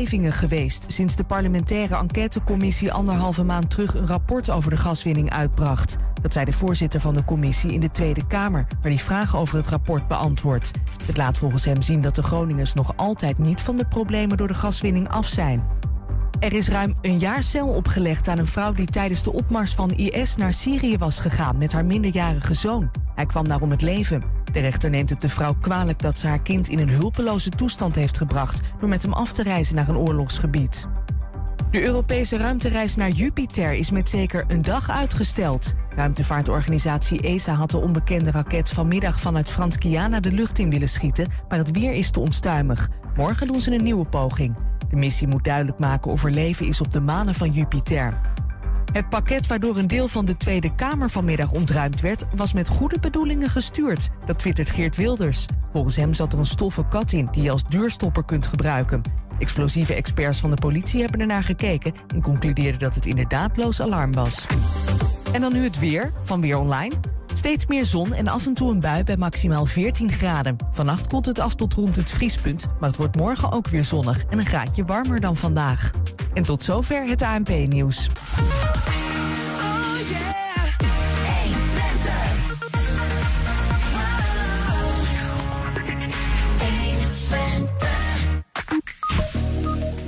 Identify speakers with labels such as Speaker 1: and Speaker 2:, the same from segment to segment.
Speaker 1: bevingen geweest sinds de parlementaire enquêtecommissie anderhalve maand terug een rapport over de gaswinning uitbracht. Dat zei de voorzitter van de commissie in de Tweede Kamer, waar hij vragen over het rapport beantwoordt. Het laat volgens hem zien dat de Groningers nog altijd niet van de problemen door de gaswinning af zijn. Er is ruim een jaar cel opgelegd aan een vrouw die tijdens de opmars van IS naar Syrië was gegaan met haar minderjarige zoon. Hij kwam daar om het leven. De rechter neemt het de vrouw kwalijk dat ze haar kind in een hulpeloze toestand heeft gebracht door met hem af te reizen naar een oorlogsgebied. De Europese ruimtereis naar Jupiter is met zeker een dag uitgesteld. Ruimtevaartorganisatie ESA had de onbekende raket vanmiddag vanuit Frans-Guyana de lucht in willen schieten, maar het weer is te onstuimig. Morgen doen ze een nieuwe poging. De missie moet duidelijk maken of er leven is op de manen van Jupiter. Het pakket waardoor een deel van de Tweede Kamer vanmiddag ontruimd werd, was met goede bedoelingen gestuurd. Dat twittert Geert Wilders. Volgens hem zat er een stoffen kat in die je als duurstopper kunt gebruiken. Explosieve experts van de politie hebben ernaar gekeken en concludeerden dat het inderdaad loos alarm was. En dan nu het weer van Weer Online. Steeds meer zon en af en toe een bui bij maximaal 14 graden. Vannacht koelt het af tot rond het vriespunt, maar het wordt morgen ook weer zonnig en een graadje warmer dan vandaag. En tot zover het ANP-nieuws.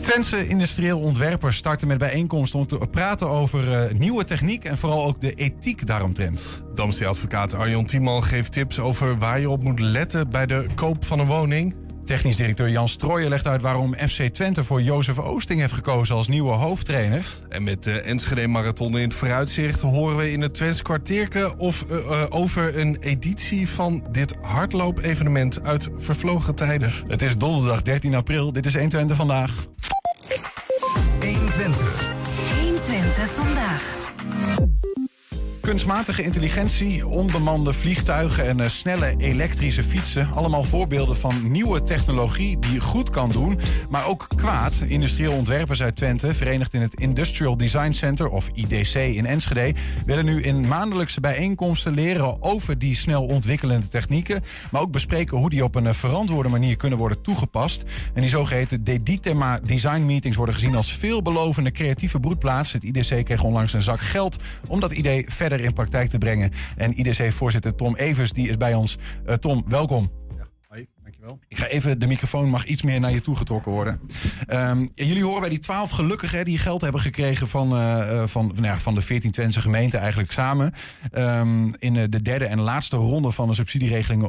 Speaker 2: Twentse industrieel ontwerpers starten met bijeenkomsten om te praten over uh, nieuwe techniek en vooral ook de ethiek daaromtrent.
Speaker 3: Damstee-advocaat Arjon Tiemann geeft tips over waar je op moet letten bij de koop van een woning.
Speaker 2: Technisch directeur Jan Strooijen legt uit waarom FC Twente voor Jozef Oosting heeft gekozen als nieuwe hoofdtrainer.
Speaker 3: En met de Enschede Marathon in het vooruitzicht horen we in het Twents kwartierke of, uh, uh, over een editie van dit hardloop-evenement uit vervlogen tijden.
Speaker 2: Het is donderdag 13 april, dit is 120 vandaag. Kunstmatige intelligentie, onbemande vliegtuigen en uh, snelle elektrische fietsen. Allemaal voorbeelden van nieuwe technologie die goed kan doen, maar ook kwaad. Industrieel ontwerpers uit Twente, verenigd in het Industrial Design Center, of IDC in Enschede, willen nu in maandelijkse bijeenkomsten leren over die snel ontwikkelende technieken, maar ook bespreken hoe die op een verantwoorde manier kunnen worden toegepast. En die zogeheten Deditema Design Meetings worden gezien als veelbelovende creatieve broedplaats. Het IDC kreeg onlangs een zak geld om dat idee verder in praktijk te brengen. En IDC-voorzitter Tom Evers, die is bij ons. Uh, Tom, welkom.
Speaker 4: Ja, hoi, dankjewel.
Speaker 2: Ik ga even, de microfoon mag iets meer naar je toe getrokken worden. Um, jullie horen bij die twaalf gelukkigen die geld hebben gekregen van, uh, van, nou ja, van de 14 Twentse gemeenten eigenlijk samen. Um, in de derde en laatste ronde van de subsidieregeling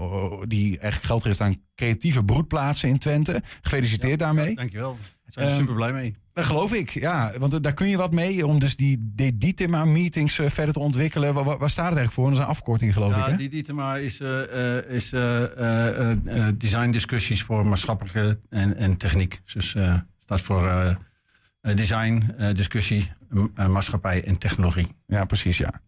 Speaker 2: die eigenlijk geld geeft aan creatieve broedplaatsen in Twente. Gefeliciteerd ja, daarmee.
Speaker 4: Dankjewel. Daar zijn we um, super blij mee.
Speaker 2: Dat geloof ik, ja. Want daar kun je wat mee om dus die DITEMA-meetings uh, verder te ontwikkelen. Waar, waar, staat het eigenlijk voor? Dat is een afkorting, geloof
Speaker 4: ja,
Speaker 2: ik, hè?
Speaker 4: die DITEMA is, uh, is uh, design discussies voor maatschappelijke en, en techniek. Dus staat voor design, discussie, maatschappij en technologie.
Speaker 2: Ja, precies, ja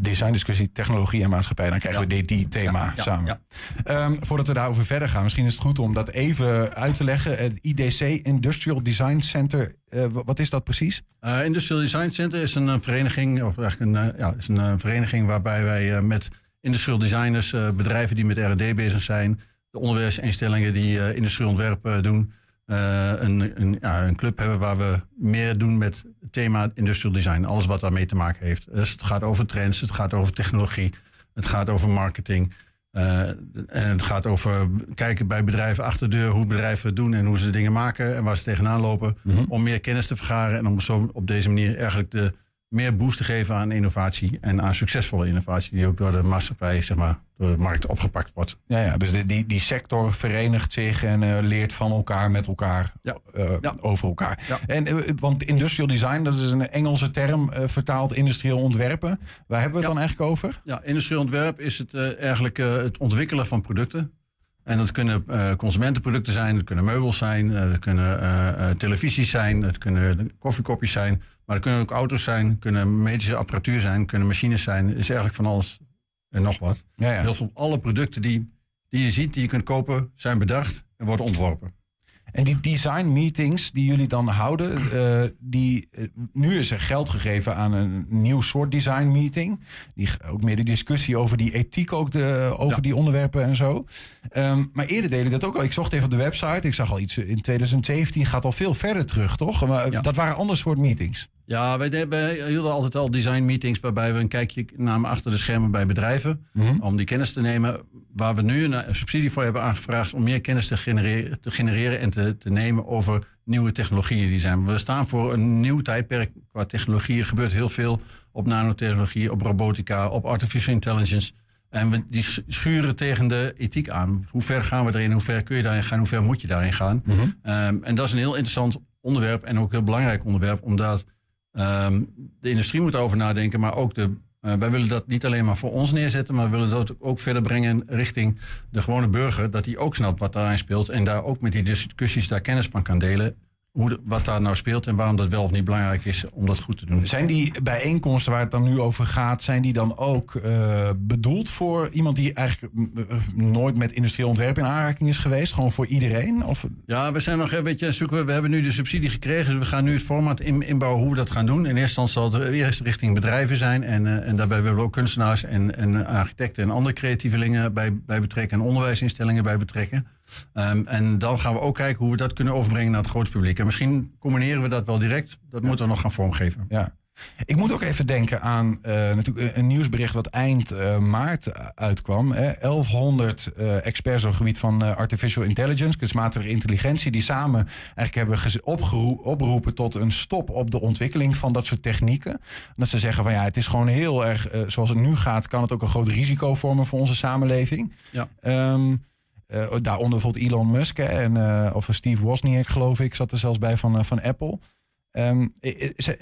Speaker 2: design, discussie, technologie en maatschappij. Dan krijgen we die, die thema
Speaker 4: ja, ja,
Speaker 2: samen. Um, voordat we daarover verder gaan, misschien is het goed om dat even uit te leggen. Het IDC, Industrial Design Center, uh, wat is dat precies?
Speaker 4: Uh, Industrial Design Center is een vereniging, of eigenlijk een, ja, is een vereniging waarbij wij met industrial designers, bedrijven die met R&D bezig zijn, de onderwijsinstellingen die industrieel ontwerp doen, uh, een, een, ja, een club hebben waar we meer doen met het thema industrial design. Alles wat daarmee te maken heeft. Dus het gaat over trends, het gaat over technologie, het gaat over marketing. Uh, en het gaat over kijken bij bedrijven achter de deur hoe bedrijven het doen en hoe ze dingen maken en waar ze tegenaan lopen. Mm -hmm. Om meer kennis te vergaren en om zo op deze manier eigenlijk de meer boost te geven aan innovatie en aan succesvolle innovatie die ook door de maatschappij, zeg maar, door de markt opgepakt wordt.
Speaker 2: Ja, ja dus die, die sector verenigt zich en uh, leert van elkaar, met elkaar, ja. Uh, ja. over elkaar. Ja. En, uh, want industrial design, dat is een Engelse term, vertaald industrieel ontwerpen. Waar hebben we het dan eigenlijk over?
Speaker 4: Ja, industrieel ontwerp is het eigenlijk het ontwikkelen van producten. En dat kunnen consumentenproducten zijn, dat kunnen meubels zijn, dat kunnen televisies zijn, dat kunnen koffiekopjes zijn. Maar er kunnen ook auto's zijn, kunnen medische apparatuur zijn, kunnen machines zijn. Is eigenlijk van alles en nog wat.
Speaker 2: Ja, ja.
Speaker 4: Heel veel alle producten die, die je ziet, die je kunt kopen, zijn bedacht en worden ontworpen.
Speaker 2: En die design meetings die jullie dan houden, uh, die, uh, nu is er geld gegeven aan een nieuw soort design meeting. Die, ook meer de discussie over die ethiek, ook de, over ja. die onderwerpen en zo. Um, maar eerder deden dat ook al. Ik zocht even op de website, ik zag al iets in 2017, gaat al veel verder terug, toch? Maar ja. dat waren ander soort meetings.
Speaker 4: Ja, wij, wij hielden altijd al design meetings waarbij we een kijkje namen achter de schermen bij bedrijven. Mm -hmm. Om die kennis te nemen. Waar we nu een subsidie voor hebben aangevraagd om meer kennis te genereren, te genereren en te, te nemen over nieuwe technologieën die zijn. We staan voor een nieuw tijdperk qua technologieën. Er gebeurt heel veel op nanotechnologie, op robotica, op artificial intelligence. En we, die schuren tegen de ethiek aan. Hoe ver gaan we erin? Hoe ver kun je daarin gaan? Hoe ver moet je daarin gaan? Mm -hmm. um, en dat is een heel interessant onderwerp en ook een heel belangrijk onderwerp, omdat um, de industrie moet over nadenken, maar ook de. Uh, wij willen dat niet alleen maar voor ons neerzetten, maar we willen dat ook verder brengen richting de gewone burger. Dat die ook snapt wat daarin speelt en daar ook met die discussies daar kennis van kan delen hoe de, wat daar nou speelt en waarom dat wel of niet belangrijk is om dat goed te doen.
Speaker 2: Zijn die bijeenkomsten waar het dan nu over gaat, zijn die dan ook uh, bedoeld voor iemand die eigenlijk nooit met industrieel ontwerp in aanraking is geweest? Gewoon voor iedereen? Of?
Speaker 4: Ja, we zijn nog een beetje zoeken. We hebben nu de subsidie gekregen, dus we gaan nu het format in, inbouwen hoe we dat gaan doen. In eerste instantie zal het eerst richting bedrijven zijn en, uh, en daarbij willen we ook kunstenaars en, en architecten en andere creatievelingen bij, bij betrekken en onderwijsinstellingen bij betrekken. Um, en dan gaan we ook kijken hoe we dat kunnen overbrengen naar het grote publiek. En misschien combineren we dat wel direct. Dat ja. moeten we nog gaan vormgeven.
Speaker 2: Ja. Ik moet ook even denken aan uh, natuurlijk een nieuwsbericht wat eind uh, maart uitkwam. Hè. 1100 uh, experts op het gebied van artificial intelligence, kunstmatige intelligentie, die samen eigenlijk hebben opgeroepen tot een stop op de ontwikkeling van dat soort technieken. En dat ze zeggen van ja, het is gewoon heel erg, zoals het nu gaat, kan het ook een groot risico vormen voor onze samenleving. Ja. Um, Uh, daaronder bijvoorbeeld Elon Musk hè, en, uh, of Steve Wozniak, geloof ik, zat er zelfs bij van, uh, van Apple. Um,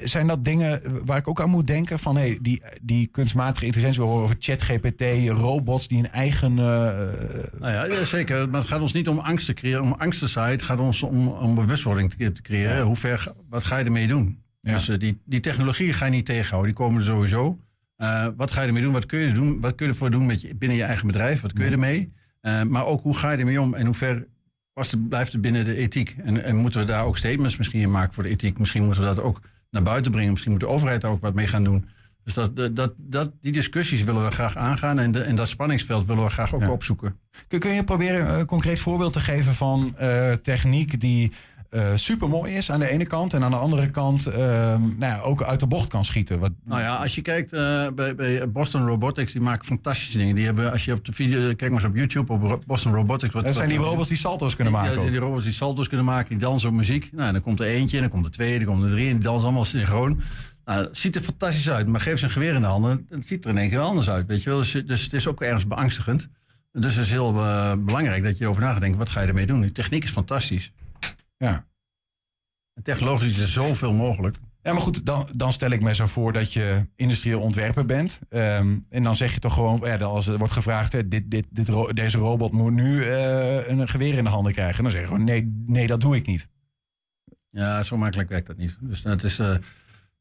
Speaker 2: zijn dat dingen waar ik ook aan moet denken? Van hey, die, die kunstmatige intelligentie, we horen over ChatGPT, robots die een eigen.
Speaker 4: nou ja, zeker. Maar het gaat ons niet om angst te creëren, om angst te zaaien. Het gaat ons om, om bewustwording te, te creëren. Ja. Hoe ver, wat ga je ermee doen? Ja. Dus die, die technologie ga je niet tegenhouden, die komen er sowieso. wat ga je ermee doen? Wat kun je, doen? Wat kun je ervoor doen met je, binnen je eigen bedrijf? Wat kun je ermee? Uh, maar ook hoe ga je ermee om en hoe ver past het, blijft het binnen de ethiek? En, en, moeten we daar ook statements misschien in maken voor de ethiek? Misschien moeten we dat ook naar buiten brengen. Misschien moet de overheid daar ook wat mee gaan doen. Dus dat, dat, dat, die discussies willen we graag aangaan en, de, en dat spanningsveld willen we graag ook ja. opzoeken.
Speaker 2: Kun, kun je proberen een concreet voorbeeld te geven van uh, techniek die uh, super mooi is aan de ene kant. En aan de andere kant uh, nou ja, ook uit de bocht kan schieten. Wat...
Speaker 4: Nou ja, als je kijkt uh, bij, bij, Boston Robotics, die maken fantastische dingen. Die hebben, als je op de video, kijk maar eens op YouTube op Boston Robotics.
Speaker 2: Wat, dat zijn die robots die salto's kunnen maken.
Speaker 4: Ja, die robots die salto's kunnen maken, die dansen op muziek. Nou, dan komt er eentje, dan komt er twee, dan komt er drie. En die dansen allemaal synchroon. Nou, het ziet er fantastisch uit, maar geef ze een geweer in de handen. Het ziet er in één keer anders uit, weet je wel. Dus, dus het is ook ergens beangstigend. Dus het is heel uh, belangrijk dat je erover na gaat denken. Wat ga je ermee doen? Die techniek is fantastisch.
Speaker 2: Ja.
Speaker 4: En technologisch is er zoveel mogelijk.
Speaker 2: Ja, maar goed, dan, dan stel ik me zo voor dat je industrieel ontwerper bent. Um, en dan zeg je toch gewoon, ja, als er wordt gevraagd, hè, dit, dit, dit, deze robot moet nu uh, een geweer in de handen krijgen. Dan zeg je gewoon, nee, nee, dat doe ik niet.
Speaker 4: Ja, zo makkelijk werkt dat niet. Dus dat is. Uh,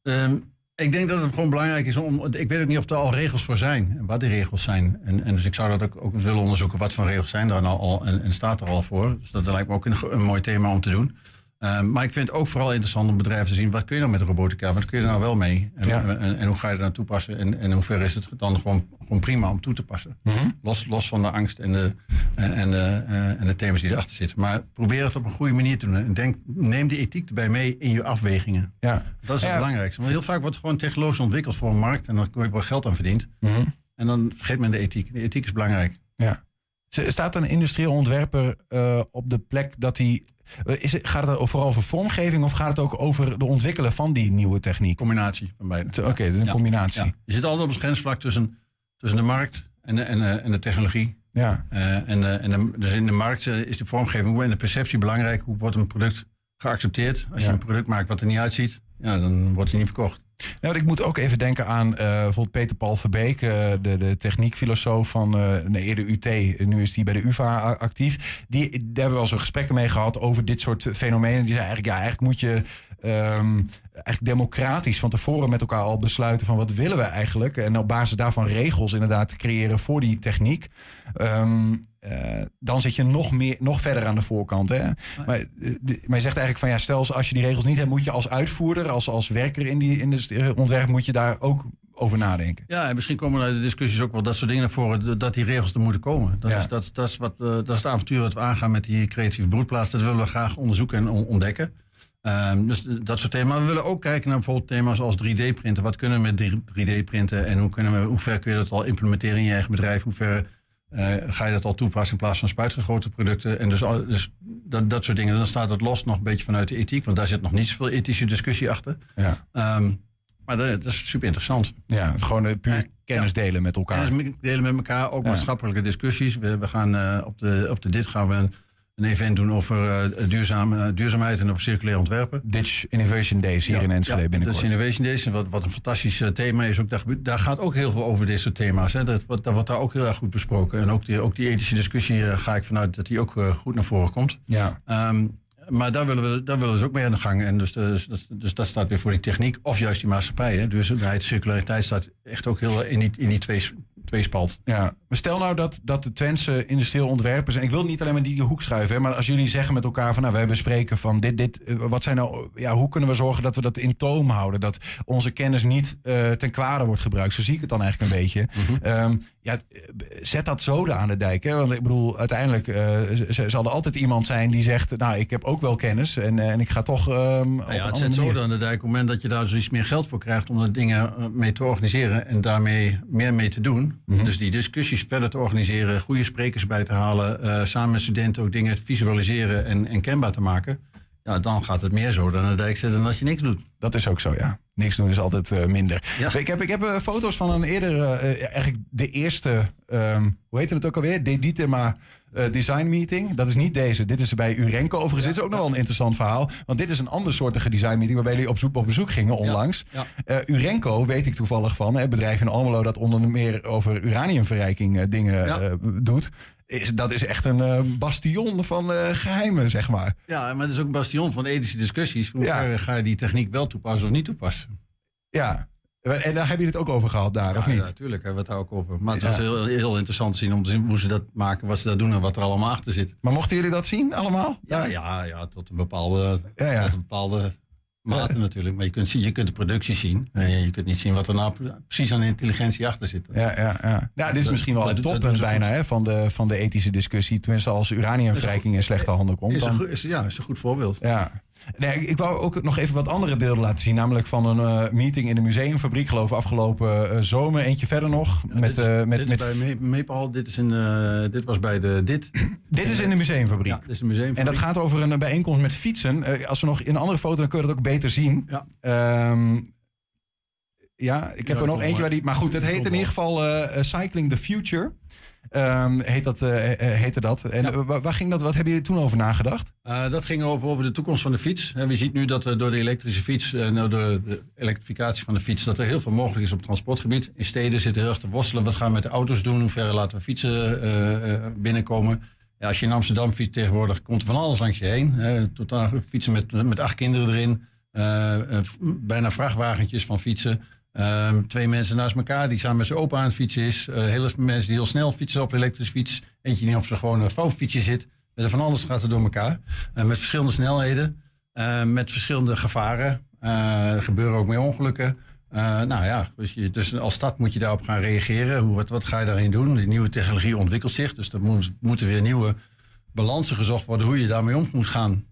Speaker 4: um, ik denk dat het gewoon belangrijk is om. Ik weet ook niet of er al regels voor zijn. En wat die regels zijn. En, dus ik zou dat ook, ook willen onderzoeken. Wat voor regels zijn er nou al en, staat er al voor. Dus dat lijkt me ook een mooi thema om te doen. Uh, maar ik vind het ook vooral interessant om bedrijven te zien... wat kun je nou met robotica, wat kun je er nou wel mee? En, ja. en, en hoe ga je er nou toepassen? En, en hoe ver is het dan gewoon, gewoon prima om toe te passen? Mm -hmm. los, los van de angst en de, en, de, uh, en de thema's die erachter zitten. Maar probeer het op een goede manier te doen. En denk, neem die ethiek erbij mee in je afwegingen. Ja. Dat is het ja. belangrijkste. Want heel vaak wordt gewoon technologisch ontwikkeld voor een markt... en dan word je wel geld aan verdiend. Mm -hmm. En dan vergeet men de ethiek. De ethiek is belangrijk.
Speaker 2: Ja. Staat een industrieel ontwerper uh, op de plek dat hij is het, gaat het vooral over vormgeving of gaat het ook over de ontwikkelen van die nieuwe techniek?
Speaker 4: Combinatie van beide.
Speaker 2: Oké, okay, dus een ja. combinatie. Ja.
Speaker 4: Je zit altijd op het grensvlak tussen, tussen de markt en de, en, en de technologie. Ja. Uh, en, uh, en de, dus in de markt is de vormgeving en de perceptie belangrijk. Hoe wordt een product geaccepteerd? Als je een product maakt wat er niet uitziet, ja, dan wordt hij niet verkocht.
Speaker 2: Nou, ik moet ook even denken aan uh, bijvoorbeeld Peter Paul Verbeek, uh, de, de techniekfilosoof van uh, nee, eerder UT. Nu is hij bij de UvA actief. Die, daar hebben we al zo gesprekken mee gehad over dit soort fenomenen. Die zei eigenlijk, ja, eigenlijk moet je ehm, eigenlijk democratisch van tevoren met elkaar al besluiten van wat willen we eigenlijk. En op basis daarvan regels inderdaad creëren voor die techniek. Ehm, eh, dan zit je nog, meer, nog verder aan de voorkant. Hè? Maar, eh, de- maar je zegt eigenlijk van ja, stel als- je die regels niet hebt, moet je als uitvoerder, als, als werker in die in de ontwerp, moet je daar ook over nadenken.
Speaker 4: Ja, en misschien komen uit de discussies ook wel dat soort dingen naar voren, dat die regels er moeten komen. Dat,
Speaker 2: Ja.
Speaker 4: is, dat, dat, is wat, eh, dat is het avontuur dat we aangaan met die creatieve broedplaats. Dat willen we graag onderzoeken en on- ontdekken. Ehm, dus eh, dat soort thema's. Maar we willen ook kijken naar bijvoorbeeld thema's als 3D-printen. Wat kunnen we met 3D-printen en hoe, kunnen we, hoe ver kun je dat al implementeren in je eigen bedrijf? Hoe ver eh, ga je dat al toepassen in plaats van spuitgegoten producten? En dus, al- dus dat, dat soort dingen. Dan staat het los nog een beetje vanuit de ethiek, want daar zit nog niet zoveel ethische discussie achter.
Speaker 2: Ja,
Speaker 4: Ehm, maar dat, dat is super interessant.
Speaker 2: ja het gewoon eh, puur
Speaker 4: Ja.
Speaker 2: kennis delen met elkaar.
Speaker 4: Kennis delen met elkaar, ook
Speaker 2: Ja.
Speaker 4: maatschappelijke discussies. We, we gaan eh, op, de, op de dit gaan we een, event doen over eh, duurzaam, eh, duurzaamheid en over circulair ontwerpen.
Speaker 2: Ditch Innovation Days hier in Enschede
Speaker 4: ja,
Speaker 2: binnenkort.
Speaker 4: Dat is Innovation Days, wat, wat een fantastisch eh, thema is. Ook, daar, daar gaat ook heel veel over dit soort thema's. Hè. Dat, wordt- dat wordt daar ook heel erg goed besproken. En ook die, ook die ethische discussie ga ik vanuit dat die ook goed naar voren komt.
Speaker 2: Ja,
Speaker 4: Ehm, maar daar willen, we, daar willen we dus ook mee aan de gang. En dus, dus, dus, dus dat staat weer voor die techniek of juist die maatschappij. Hè. Duurzaamheid, circulariteit staat echt ook heel in die, in die twee, tweespalt.
Speaker 2: ja. Maar stel nou dat, dat de Twentse industrieel ontwerpers... en ik wil niet alleen maar die hoek schuiven... Hè, maar als jullie zeggen met elkaar van... nou, wij bespreken van dit, dit... eh, wat zijn nou... ja, hoe kunnen we zorgen dat we dat in toom houden? Dat onze kennis niet eh, ten kwade wordt gebruikt. Zo zie ik het dan eigenlijk een beetje. Ehm, ja, eh, zet dat zoden aan de dijk. Hè? Want ik bedoel, uiteindelijk z- zal er altijd iemand zijn die zegt... nou, ik heb ook wel kennis en, en ik ga toch...
Speaker 4: Nou
Speaker 2: een
Speaker 4: ja, het zet
Speaker 2: manier-
Speaker 4: zo aan de dijk. Op het moment dat je daar dus iets meer geld voor krijgt om er dingen mee te organiseren en daarmee meer mee te doen.
Speaker 2: Mhm.
Speaker 4: Dus die discussies verder te organiseren, goede sprekers bij te halen, eh, samen met studenten ook dingen visualiseren en, en kenbaar te maken. Ja, dan gaat het meer zo aan de dijk zetten dan als je niks doet.
Speaker 2: Dat is ook zo, ja. Niks doen is altijd eh, minder.
Speaker 4: Ja.
Speaker 2: Ik heb, ik heb eh, foto's van een eerder, eigenlijk de eerste, ehm, hoe heet het ook alweer? De Eh, Design Meeting. Dat is niet deze. Dit is bij Urenco. Overigens, dit is ook nog wel een interessant verhaal. Want dit is een andersoortige design meeting waarbij jullie op, zoek, op bezoek gingen onlangs.
Speaker 4: ja.
Speaker 2: Eh, Urenco weet ik toevallig van. Het bedrijf in Almelo dat onder meer over uraniumverrijking eh, dingen doet. Is, dat is echt een bastion van eh, geheimen, zeg maar.
Speaker 4: Ja, maar het is ook een bastion van ethische discussies. Hoe ver ga je die techniek wel toepassen of niet toepassen?
Speaker 2: Ja. En daar heb je het ook over gehad daar, of niet?
Speaker 4: Ja, natuurlijk hebben we het daar ook over. Maar het was heel, heel interessant te zien om te zien hoe ze dat maken, wat ze dat doen en wat er allemaal achter zit.
Speaker 2: Maar mochten jullie dat zien allemaal?
Speaker 4: Ja, ja, ja tot een bepaalde,
Speaker 2: Ja, ja.
Speaker 4: Tot een bepaalde mate natuurlijk. Maar je kunt, zien, je kunt de productie zien. En je kunt niet zien wat er nou precies aan intelligentie achter zit.
Speaker 2: Ja, ja, ja. ja dit is misschien wel
Speaker 4: dat-
Speaker 2: het toppunt bijna hè, van, de, van de ethische discussie. Tenminste, als uraniumverrijking in slechte handen komt.
Speaker 4: Is
Speaker 2: Dan,
Speaker 4: is, ja, is een goed voorbeeld.
Speaker 2: ja. Nee, ik, wou ook nog even wat andere beelden laten zien. Namelijk van een eh, meeting in de museumfabriek, geloof ik, afgelopen eh, zomer. Eentje verder nog.
Speaker 4: Ja,
Speaker 2: met,
Speaker 4: dit, is,
Speaker 2: eh, met,
Speaker 4: dit,
Speaker 2: met,
Speaker 4: is bij Me- Maple, dit, is in, eh, dit was bij de dit.
Speaker 2: dit is in de museumfabriek.
Speaker 4: Ja, dit is een museum.
Speaker 2: En dat gaat over een bijeenkomst met fietsen. Eh, als we nog in een andere foto, dan kun je dat ook beter zien.
Speaker 4: Ja.
Speaker 2: Ehm, ja, ik heb
Speaker 4: Ja,
Speaker 2: er nog eentje
Speaker 4: maar.
Speaker 2: waar die. Maar goed, het heet in ieder geval eh, eh, Cycling the Future. Ehm, heet dat, eh, heette dat. En
Speaker 4: Ja.
Speaker 2: waar, waar ging dat? Wat hebben jullie toen over nagedacht?
Speaker 4: Dat ging over, over de toekomst van de fiets. En we zien nu dat door de elektrische fiets en door de, de elektrificatie van de fiets, dat er heel veel mogelijk is op het transportgebied. In steden zitten heel erg te worstelen. Wat gaan we met de auto's doen? Hoe ver laten we fietsen binnenkomen? Ja, als je in Amsterdam fietst tegenwoordig, komt er van alles langs je heen. totaal fietsen met, met acht kinderen erin. Bijna vrachtwagentjes van fietsen. Eh, twee mensen naast elkaar die samen met z'n open aan het fietsen is. Eh hele mensen die heel snel fietsen op een elektrische fiets. Eentje die op zijn gewone vouwfietsje zit. Met van alles gaat er door elkaar. Eh, met verschillende snelheden. eh, met verschillende gevaren. Er gebeuren ook meer ongelukken. Nou ja, dus, dus als stad moet je daarop gaan reageren. Hoe, wat, wat ga je daarin doen? Die nieuwe technologie ontwikkelt zich. Dus er moet- moeten weer nieuwe balansen gezocht worden hoe je daarmee om moet gaan.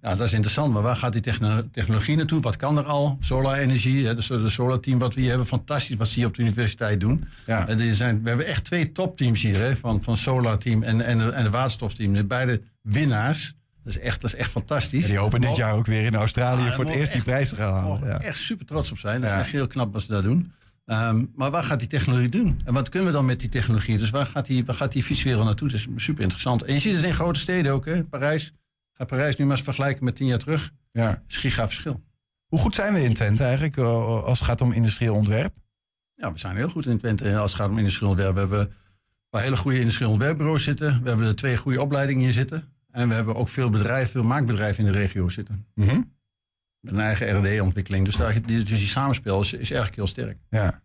Speaker 4: Ja, dat is interessant. Maar waar gaat die techno- technologie naartoe? Wat kan er al? Solar-energie, hè, dus de solar-team wat we hier hebben. Fantastisch wat ze hier op de universiteit doen.
Speaker 2: Ja.
Speaker 4: Eh, er zijn, we hebben echt twee topteams hier, hè, van, van solar-team en, en, de- en de waterstofteam. De beide winnaars. Dat is echt, dat is echt fantastisch.
Speaker 2: Die hopen dit jaar ook weer in Australië
Speaker 4: Ah,
Speaker 2: voor het eerst die prijs te gaan halen. Ja.
Speaker 4: echt super trots op zijn. Dat
Speaker 2: Ja.
Speaker 4: is echt heel knap wat ze daar doen. Ehm, maar waar gaat die technologie doen? En wat kunnen we dan met die technologie? Dus waar gaat die, waar gaat die fietswereld naartoe? Dat is super interessant. En je ziet het in grote steden ook. Hè? Parijs. Ga Parijs nu maar eens vergelijken met tien jaar terug.
Speaker 2: Ja.
Speaker 4: Dat is een giga verschil.
Speaker 2: Hoe goed zijn we in Twente eigenlijk eh, als het gaat om industrieel ontwerp?
Speaker 4: Ja, we zijn heel goed in Twente als het gaat om industrieel ontwerp. We hebben een hele goede industrieel ontwerpbureaus zitten. We hebben er twee goede opleidingen hier zitten. En we hebben ook veel bedrijven, veel maakbedrijven in de regio zitten.
Speaker 2: Mhm.
Speaker 4: met een eigen RD-ontwikkeling. Dus, dus die samenspel is, is eigenlijk heel sterk.
Speaker 2: Ja.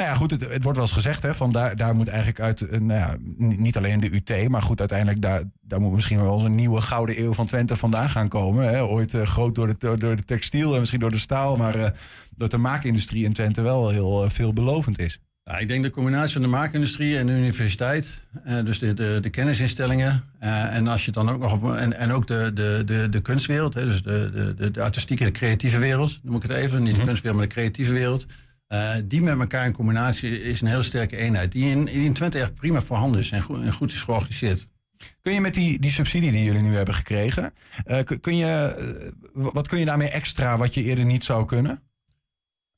Speaker 2: Nou ja, goed, het, het wordt wel eens gezegd, hè, van daar, daar moet eigenlijk uit, eh, nou ja, niet alleen de UT, maar goed, uiteindelijk daar, daar moet misschien wel eens een nieuwe gouden eeuw van Twente vandaan gaan komen. Hè. Ooit eh, groot door de, door de textiel en misschien door de staal, maar eh, dat de maakindustrie in Twente wel heel eh, veelbelovend is.
Speaker 4: Ja, ik denk de combinatie van de maakindustrie en de universiteit, eh, dus de, de, de kennisinstellingen, eh, en als je dan ook nog op, en, en ook de, de, de, de kunstwereld, hè, dus de, de, de, de artistieke, de creatieve wereld, noem ik het even, niet de kunstwereld, maar de creatieve wereld, eh, die met elkaar in combinatie is een heel sterke eenheid, die in, in Twente echt prima voorhanden is en goed, en goed is georganiseerd.
Speaker 2: Kun je met die, die subsidie die jullie nu hebben gekregen, kun, je, wat kun je daarmee extra wat je eerder niet zou kunnen?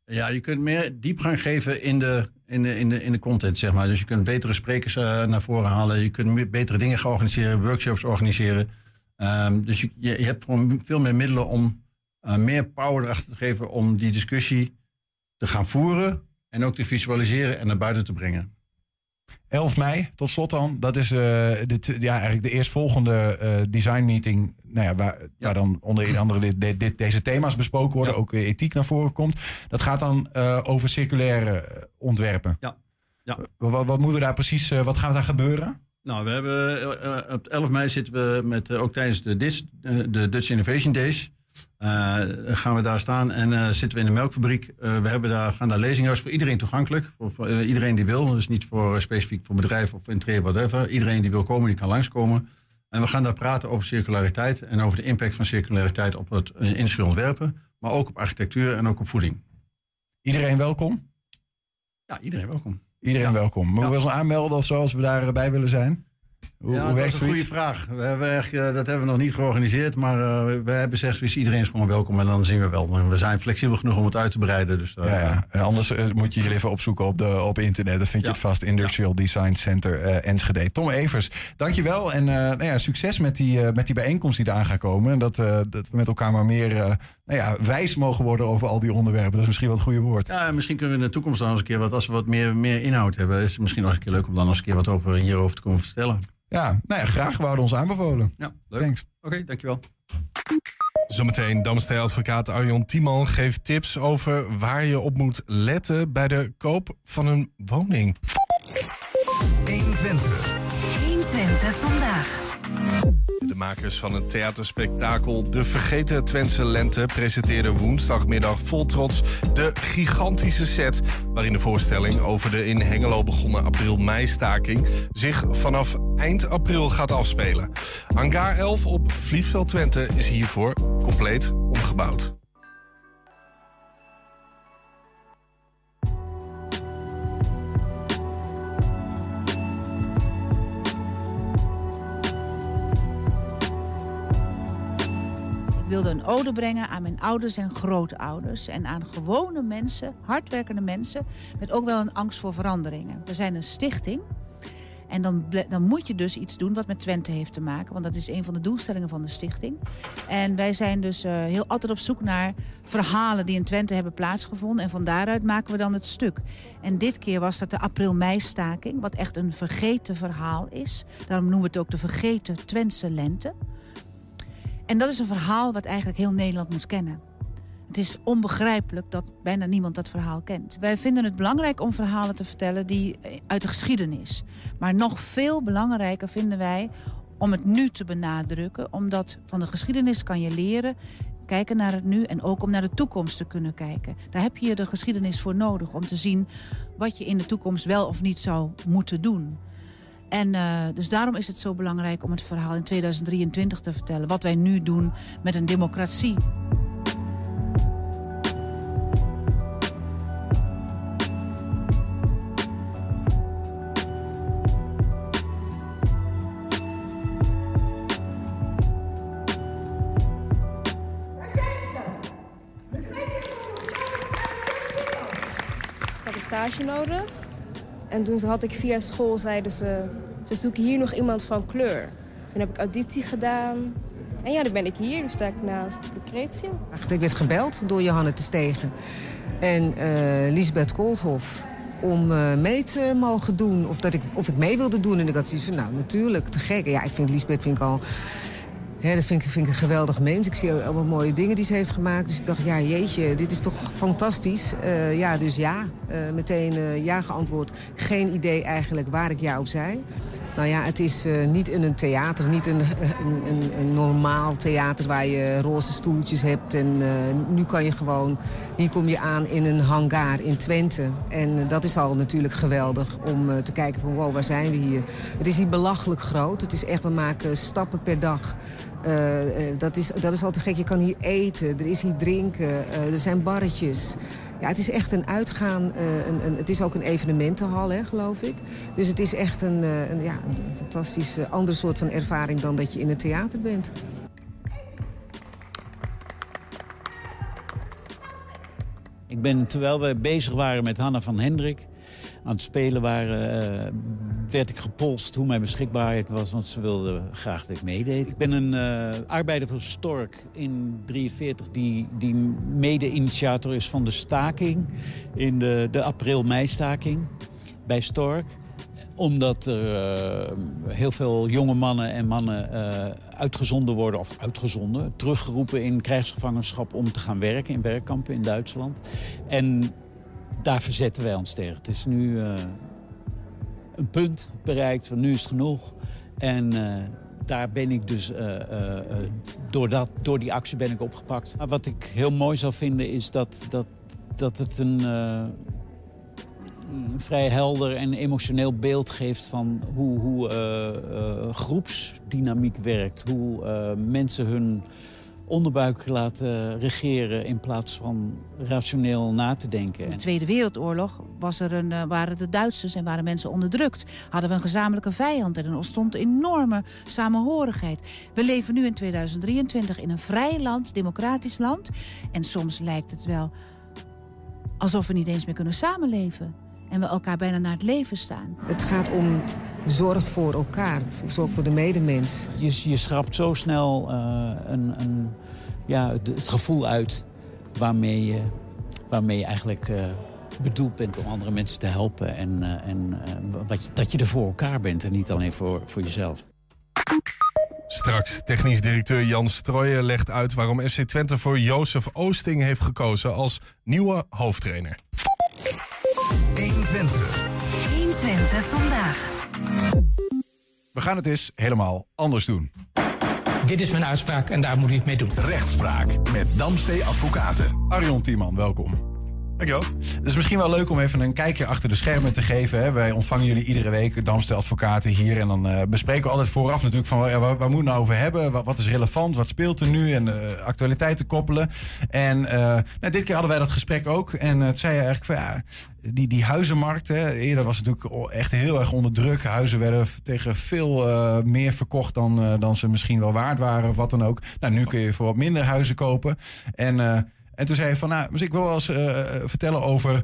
Speaker 4: Ja, je kunt meer diepgang geven in de, in de, in de, in de content, zeg maar. Dus je kunt betere sprekers eh, naar voren halen. Je kunt betere dingen gaan organiseren, workshops organiseren. Ehm, dus je, je, je hebt gewoon veel meer middelen om eh, meer power erachter te geven... om die discussie te gaan voeren en ook te visualiseren en naar buiten te brengen.
Speaker 2: 11 mei, tot slot dan. Dat is eh, de, ja, eigenlijk de eerstvolgende eh design meeting. Nou ja, waar, waar dan onder andere dit, dit, dit- deze thema's besproken worden.
Speaker 4: Ja.
Speaker 2: Ook ethiek naar voren komt. Dat gaat dan eh, over circulaire ontwerpen.
Speaker 4: Ja. Ja.
Speaker 2: Wat, wat moeten we daar precies, wat gaat daar gebeuren?
Speaker 4: Nou, we hebben op 11 mei zitten we met, ook tijdens de, de Dutch Innovation Days. Eh, gaan we daar staan en eh, zitten we in de melkfabriek. Eh, we hebben daar, gaan daar lezingen, dat is voor iedereen toegankelijk. Voor, voor, iedereen die wil, dus niet voor, specifiek voor bedrijven of intree, whatever. Iedereen die wil komen, die kan langskomen. En we gaan daar praten over circulariteit en over de impact van circulariteit op het industrieel ontwerpen. Maar ook op architectuur en ook op voeding.
Speaker 2: Iedereen welkom?
Speaker 4: Ja, iedereen welkom.
Speaker 2: Iedereen
Speaker 4: Ja.
Speaker 2: welkom. Moeten we
Speaker 4: Ja.
Speaker 2: ons aanmelden of zo als we daarbij willen zijn? Hoe,
Speaker 4: ja,
Speaker 2: hoe
Speaker 4: dat is een goede vraag. We hebben echt, eh, dat hebben we nog niet georganiseerd, maar eh, we hebben gezegd, dus iedereen is gewoon welkom en dan zien we wel. Maar we zijn flexibel genoeg om het uit te breiden. Dus, eh,
Speaker 2: Ja, ja. En anders moet je jullie even opzoeken op, de, op internet. Dan vind je het vast. Industrial Design Center Enschede. Tom Evers, dankjewel. En nou ja, succes met die, met die bijeenkomst die eraan gaat komen. En dat, dat we met elkaar maar meer nou ja, wijs mogen worden over al die onderwerpen. Dat is misschien wel het goede woord.
Speaker 4: Ja, en misschien kunnen we in de toekomst dan eens een keer wat, als we wat meer, meer inhoud hebben, is het misschien nog eens een keer leuk om dan eens een keer wat over, hierover te komen vertellen.
Speaker 2: Ja, nou ja, graag. We houden ons aanbevolen.
Speaker 4: Ja, leuk.
Speaker 2: Thanks.
Speaker 4: Oké, dankjewel.
Speaker 3: Zometeen Damstee-advocaat Arjon Tiemann geeft tips over waar je op moet letten bij de koop van een woning.
Speaker 5: 120 vandaag.
Speaker 3: De makers van het theaterspektakel De Vergeten Twentse Lente presenteerden woensdagmiddag vol trots de gigantische set waarin de voorstelling over de in Hengelo begonnen april-mei-staking zich vanaf eind april gaat afspelen. Hangar 11 op Vliegveld Twente is hiervoor compleet omgebouwd.
Speaker 6: Wilde een ode brengen aan mijn ouders en grootouders. En aan gewone mensen, hardwerkende mensen. Met ook wel een angst voor veranderingen. We zijn een stichting. En dan, dan moet je dus iets doen wat met Twente heeft te maken. Want dat is een van de doelstellingen van de stichting. En wij zijn dus eh, heel altijd op zoek naar verhalen die in Twente hebben plaatsgevonden. En van daaruit maken we dan het stuk. En dit keer was dat de april-mei-staking. Wat echt een vergeten verhaal is. Daarom noemen we het ook de vergeten Twentse lente. En dat is een verhaal wat eigenlijk heel Nederland moet kennen. Het is onbegrijpelijk dat bijna niemand dat verhaal kent. Wij vinden het belangrijk om verhalen te vertellen die eh, uit de geschiedenis. Maar nog veel belangrijker vinden wij om het nu te benadrukken. Omdat van de geschiedenis kan je leren, kijken naar het nu en ook om naar de toekomst te kunnen kijken. Daar heb je de geschiedenis voor nodig om te zien wat je in de toekomst wel of niet zou moeten doen. En eh, dus daarom is het zo belangrijk om het verhaal in 2023 te vertellen. Wat wij nu doen met een democratie.
Speaker 7: Had een stage nodig. En toen had ik via school, zeiden ze, ze zoeken hier nog iemand van kleur. Toen heb ik auditie gedaan. En ja, dan ben ik hier. Nu sta ik naast Lucretia.
Speaker 8: Ik werd gebeld door Johanne te Stegen en eh Lisbeth Koolthof om eh, mee te mogen doen. Of, dat ik, of ik mee wilde doen. En ik had zoiets van, nou natuurlijk, te gek. Ja, ik vind Lisbeth vind ik al Dat vind ik, vind ik een geweldig mens. Ik zie allemaal mooie dingen die ze heeft gemaakt. Dus ik dacht, ja jeetje, dit is toch fantastisch. Uh, ja, dus ja. Uh, meteen uh, ja geantwoord. Geen idee eigenlijk waar ik ja op zei. Nou ja, het is niet in een theater, niet een, een, een, een, normaal theater waar je roze stoeltjes hebt. En nu kan je gewoon, hier kom je aan in een hangar in Twente. En dat is al natuurlijk geweldig om te kijken van wow, waar zijn we hier? Het is hier belachelijk groot. Het is echt, we maken stappen per dag. Dat, is, dat is al gek. Je kan hier eten, er is hier drinken, er zijn barretjes. Ja, het is echt een uitgaan. Een, een, het is ook een evenementenhal, hè, geloof ik. Dus het is echt een, een ja, fantastische andere soort van ervaring dan dat je in het theater bent.
Speaker 9: Ik ben, terwijl we bezig waren met Hanna van Hendrik aan het spelen waren, werd ik gepolst hoe mijn beschikbaarheid was. Want ze wilden graag dat ik meedeed. Ik ben een uh, arbeider van Stork in 43 die, die mede-initiator is van de staking. In de, de april-mei-staking bij Stork omdat er uh, heel veel jonge mannen en mannen uh, uitgezonden worden, of uitgezonden, teruggeroepen in krijgsgevangenschap om te gaan werken in werkkampen in Duitsland. En daar verzetten wij ons tegen. Het is nu een punt bereikt van nu is het genoeg. En daar ben ik dus, door, dat, door die actie ben ik opgepakt. Maar wat ik heel mooi zou vinden is dat, dat, dat het een een vrij helder en emotioneel beeld geeft van hoe, hoe groepsdynamiek werkt. Hoe mensen hun onderbuik laten regeren in plaats van rationeel na te denken.
Speaker 6: In de Tweede Wereldoorlog was er een, waren de Duitsers en waren mensen onderdrukt. Hadden we een gezamenlijke vijand en er ontstond enorme samenhorigheid. We leven nu in 2023 in een vrij land, democratisch land. En soms lijkt het wel alsof we niet eens meer kunnen samenleven en we elkaar bijna naar het leven staan.
Speaker 8: Het gaat om zorg voor elkaar, zorg voor de medemens.
Speaker 9: Je, je schrapt zo snel uh, een, een, ja, het, het, gevoel uit waarmee je, waarmee je eigenlijk uh, bedoeld bent om andere mensen te helpen. En, uh, en wat je, dat je er voor elkaar bent en niet alleen voor, voor jezelf.
Speaker 3: Straks technisch directeur Jan Strooijen legt uit waarom FC Twente voor Jozef Oosting heeft gekozen als nieuwe hoofdtrainer.
Speaker 5: 120. 120 vandaag.
Speaker 2: We gaan het eens helemaal anders doen.
Speaker 10: Dit is mijn uitspraak en daar moet u het mee doen.
Speaker 11: Rechtspraak met Damstee Advocaten.
Speaker 2: Arjon Tiemann, welkom.
Speaker 3: Dankjewel.
Speaker 2: Het is misschien wel leuk om even een kijkje achter de schermen te geven. Hè. Wij ontvangen jullie iedere week, Damstel Advocaten, hier. En dan uh, bespreken we altijd vooraf natuurlijk van ja, waar, moeten we nou over hebben? Wat, is relevant? Wat speelt er nu? En uh, actualiteiten koppelen. En uh, nou, dit keer hadden wij dat gesprek ook. En het zei eigenlijk van ja, die, die huizenmarkt. Hè, eerder was het natuurlijk echt heel erg onder druk. Huizen werden tegen veel meer verkocht dan, dan ze misschien wel waard waren. Of wat dan ook. Nou, nu kun je voor wat minder huizen kopen. En... en toen zei hij van, nou, dus ik wil wel eens uh, vertellen over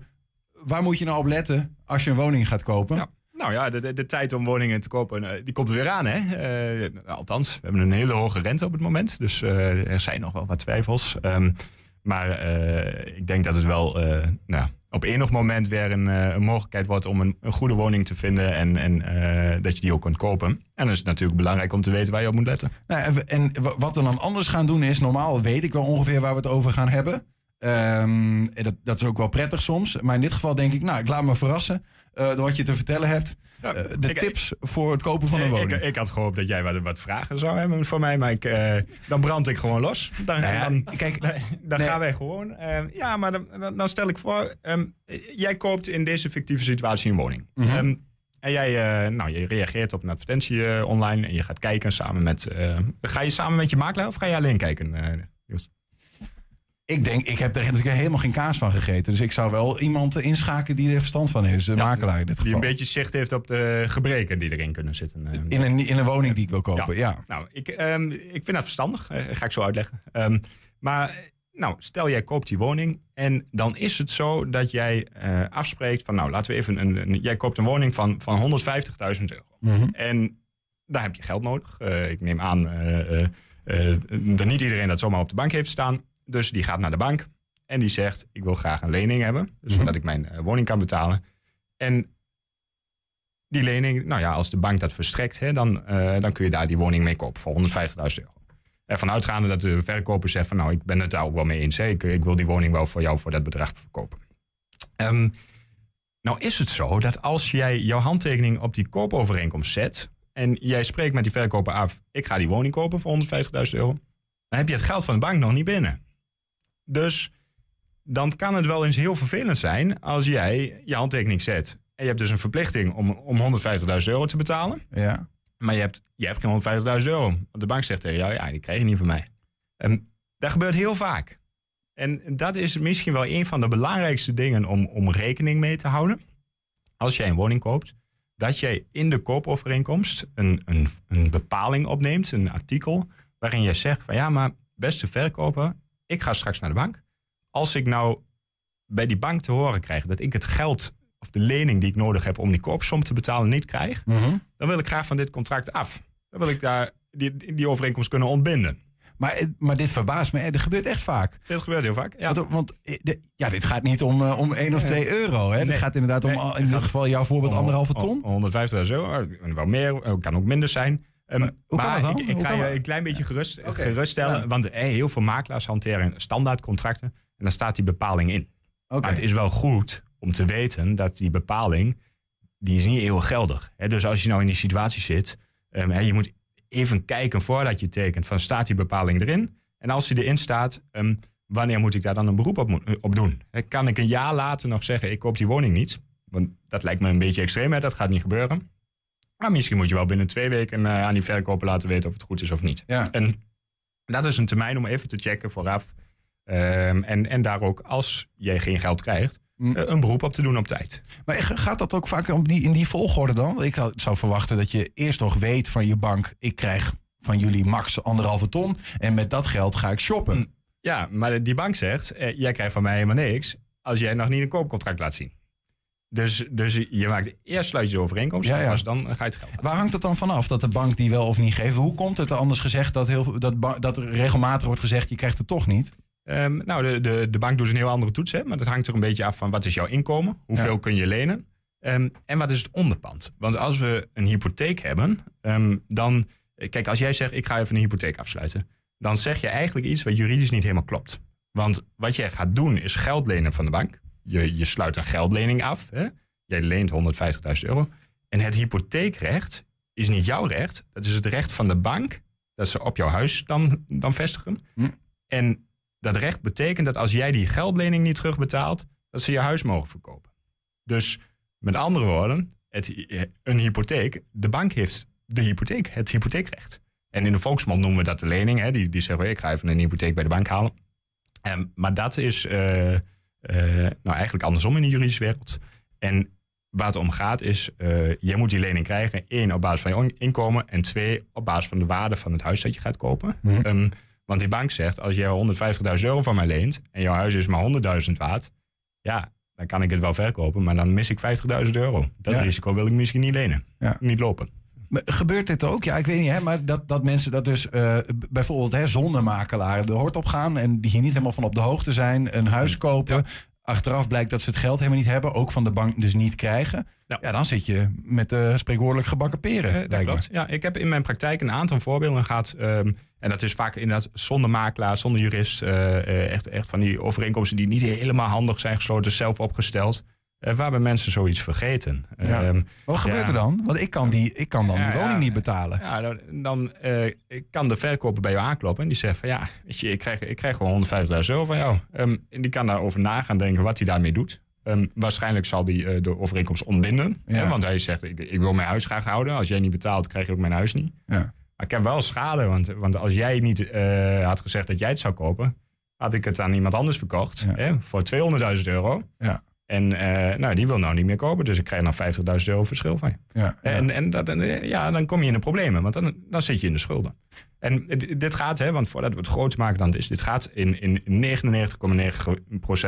Speaker 2: waar moet je nou op letten als je een woning gaat kopen?
Speaker 12: Ja. Nou ja, de, de, tijd om woningen te kopen, uh, die komt er weer aan. Hè? Althans, we hebben een hele hoge rente op het moment. Dus er zijn nog wel wat twijfels. Um, maar ik denk dat het wel nou, op enig moment weer een, een mogelijkheid wordt om een, goede woning te vinden. En, en dat je die ook kunt kopen. En dan is het natuurlijk belangrijk om te weten waar je op moet letten.
Speaker 2: Nou, en, wat we dan anders gaan doen is, normaal weet ik wel ongeveer waar we het over gaan hebben. Um, dat, dat, is ook wel prettig soms. Maar in dit geval denk ik, nou, ik laat me verrassen uh, door wat je te vertellen hebt. Ja, uh, de ik, tips ik, voor het kopen van een woning.
Speaker 12: Ik, ik, had gehoopt dat jij wat, wat vragen zou hebben voor mij, maar uh, dan brand ik gewoon los. Dan, nou ja, dan, kijk, dan, dan nee. gaan wij gewoon. ja, maar dan, dan, stel ik voor, um, jij koopt in deze fictieve situatie een woning. Mm -hmm. um, en jij nou, je reageert op een advertentie online en je gaat kijken samen met. ga je samen met je makelaar of ga je alleen kijken, Niels?
Speaker 2: Ik denk, ik heb er natuurlijk helemaal geen kaas van gegeten. Dus ik zou wel iemand inschakelen die er verstand van heeft. Een ja, makelaar in dit geval.
Speaker 12: Die een beetje zicht heeft op de gebreken die erin kunnen zitten.
Speaker 2: In een, in een woning die ik wil kopen, ja. ja.
Speaker 12: Nou, ik, um, ik vind dat verstandig. Uh, ga ik zo uitleggen. Um, maar nou, stel jij koopt die woning. En dan is het zo dat jij uh, afspreekt van... Nou, laten we even... Een, een, jij koopt een woning van, van 150.000 euro. Mm -hmm. En daar heb je geld nodig. Uh, ik neem aan dat niet iedereen dat zomaar op de bank heeft staan. Dus die gaat naar de bank en die zegt: Ik wil graag een lening hebben, dus -hmm. zodat ik mijn uh, woning kan betalen. En die lening, nou ja, als de bank dat verstrekt, hè, dan, uh, dan kun je daar die woning mee kopen voor 150.000 euro. Ervan uitgaande dat de verkoper zegt van nou, ik ben het daar ook wel mee eens. hè. Ik, ik wil die woning wel voor jou voor dat bedrag verkopen. Ehm, nou is het zo dat als jij jouw handtekening op die koopovereenkomst zet... en jij spreekt met die verkoper af, ik ga die woning kopen voor 150.000 euro... dan heb je het geld van de bank nog niet binnen. Dus dan kan het wel eens heel vervelend zijn als jij je handtekening zet... en je hebt dus een verplichting om, om 150.000 euro te betalen...
Speaker 2: Ja.
Speaker 12: maar je hebt, je hebt geen 150.000 euro. Want de bank zegt tegen jou, ja, die krijg je niet van mij. En dat gebeurt heel vaak. En dat is misschien wel een van de belangrijkste dingen om, om rekening mee te houden. Als jij een woning koopt, dat jij in de koopovereenkomst een, een, een bepaling opneemt, een artikel, waarin je zegt van ja, maar beste verkoper, ik ga straks naar de bank. Als ik nou bij die bank te horen krijg dat ik het geld of de lening die ik nodig heb om die koopsom te betalen niet krijg, dan wil ik graag van dit contract af. Dan wil ik daar die, die overeenkomst kunnen ontbinden.
Speaker 2: Maar, eh, maar dit verbaast me. Dat gebeurt echt vaak.
Speaker 12: Dit gebeurt heel vaak. Ja.
Speaker 2: Want, want eh, ja, dit gaat niet om, eh, om 1 of 2 euro. Hè. Dit gaat inderdaad om,
Speaker 12: Nee,
Speaker 2: in dit geval jouw voorbeeld,
Speaker 12: om-
Speaker 2: anderhalve ton.
Speaker 12: om 150.000 euro, eh, wel meer, eh, kan ook minder zijn. Ehm,
Speaker 2: hoe kan
Speaker 12: maar
Speaker 2: dat
Speaker 12: ik, ik ga je een klein beetje gerust,
Speaker 2: Oké,
Speaker 12: geruststellen.
Speaker 2: ja.
Speaker 12: Want heel veel makelaars hanteren standaardcontracten. En daar staat die bepaling in. Maar het is wel goed om te weten dat die bepaling, die is niet eeuwig geldig. Hè, dus als je nou in die situatie zit, hè, je moet even kijken voordat je tekent van staat die bepaling erin? En als die erin staat, ehm, wanneer moet ik daar dan een beroep op, doen? Kan ik een jaar later nog zeggen, ik koop die woning niet? Want dat lijkt me een beetje extreem, hè? dat gaat niet gebeuren. Maar misschien moet je wel binnen twee weken eh, aan die verkoper laten weten of het goed is of niet.
Speaker 2: Ja.
Speaker 12: En dat is een termijn om even te checken vooraf. Ehm, en, en daar ook, als jij geen geld krijgt,
Speaker 2: Mm.
Speaker 12: eh, een beroep op te doen op tijd.
Speaker 2: Maar gaat dat ook vaak om die, in die volgorde dan? Ik zou verwachten dat je eerst nog weet van je bank... ik krijg van jullie max anderhalve ton... en met dat geld ga ik shoppen.
Speaker 12: Ja, maar die bank zegt, eh, jij krijgt van mij helemaal niks als jij nog niet een koopcontract laat zien. Dus, dus je maakt eerst sluit je de overeenkomst,
Speaker 2: Ja, ja.
Speaker 12: en pas dan ga je het geld.
Speaker 2: Waar hangt het dan vanaf dat de bank die wel of niet geeft? Hoe komt het anders gezegd dat, heel, dat, dat er regelmatig wordt gezegd... je krijgt het toch niet?
Speaker 12: Ehm, nou, de, de, de bank doet een heel andere toets, hè, maar dat hangt er een beetje af van wat is jouw inkomen, hoeveel
Speaker 2: Ja.
Speaker 12: kun je lenen ehm, en wat is het onderpand. Want als we een hypotheek hebben, ehm, dan, kijk, als jij zegt ik ga even een hypotheek afsluiten, dan zeg je eigenlijk iets wat juridisch niet helemaal klopt. Want wat jij gaat doen is geld lenen van de bank. Je, je sluit een geldlening af. Hè? Jij leent 150.000 euro. En het hypotheekrecht is niet jouw recht. Dat is het recht van de bank dat ze op jouw huis dan, dan vestigen.
Speaker 2: Hm.
Speaker 12: En dat recht betekent dat als jij die geldlening niet terugbetaalt, dat ze je huis mogen verkopen. Dus met andere woorden, het, een hypotheek, de bank heeft de hypotheek, het hypotheekrecht. En in de volksmond noemen we dat de lening. Hè? Die, die zeggen, ik ga even een hypotheek bij de bank halen. Ehm, maar dat is eh, eh, nou eigenlijk andersom in de juridische wereld. En waar het om gaat is, eh je moet die lening krijgen. één, op basis van je inkomen. En twee, op basis van de waarde van het huis dat je gaat kopen.
Speaker 2: Mhm.
Speaker 12: Ehm, want die bank zegt, als jij 150.000 euro van mij leent... en jouw huis is maar 100.000 waard... ja, dan kan ik het wel verkopen, maar dan mis ik 50.000 euro. Dat
Speaker 2: Ja.
Speaker 12: risico wil ik misschien niet lenen.
Speaker 2: Ja.
Speaker 12: Niet lopen.
Speaker 2: Gebeurt dit ook? Ja, ik weet niet, hè, maar dat, dat mensen dat dus eh, bijvoorbeeld hè, zonnemakelaar de hort op gaan en die hier niet helemaal van op de hoogte zijn, een huis kopen. Achteraf blijkt dat ze het geld helemaal niet hebben, ook van de bank dus niet krijgen. Ja,
Speaker 12: Ja.
Speaker 2: dan zit je met eh spreekwoordelijk gebakken peren. Me.
Speaker 12: klopt. Ja, ik heb in mijn praktijk een aantal voorbeelden gehad. ehm, en dat is vaak inderdaad zonder makelaar, zonder jurist. echt, echt van die overeenkomsten die niet helemaal handig zijn gesloten, zelf opgesteld. Eh, waarbij mensen zoiets vergeten.
Speaker 2: Ja.
Speaker 12: Ehm,
Speaker 2: Wat gebeurt
Speaker 12: ja.
Speaker 2: er dan? Want ik kan, die, ik kan dan
Speaker 12: Ja,
Speaker 2: die woning niet betalen.
Speaker 12: Ja, dan, dan eh, kan de verkoper bij jou aankloppen en die zegt van ja, weet je, ik krijg, ik krijg gewoon 150.000 euro van jou. Ehm, en die kan daarover na gaan denken wat hij daarmee doet. Ehm, waarschijnlijk zal hij eh, de overeenkomst ontbinden. Hè, want hij zegt, ik, ik wil mijn huis graag houden. Als jij niet betaalt, krijg je ook mijn huis niet.
Speaker 2: Ja.
Speaker 12: Maar ik heb wel schade, want, want als jij niet had gezegd dat jij het zou kopen, had ik het aan iemand anders verkocht hè, voor 200.000 euro.
Speaker 2: Ja.
Speaker 12: En eh, nou, die wil nou niet meer kopen, dus ik krijg nog 50.000 euro verschil van je.
Speaker 2: Ja, ja.
Speaker 12: En, en dat, en, eh, ja, dan kom je in de problemen, want dan, dan zit je in de schulden. En dit gaat, hè, want voordat we het groot maken dan het is, dit gaat in, in 99,9%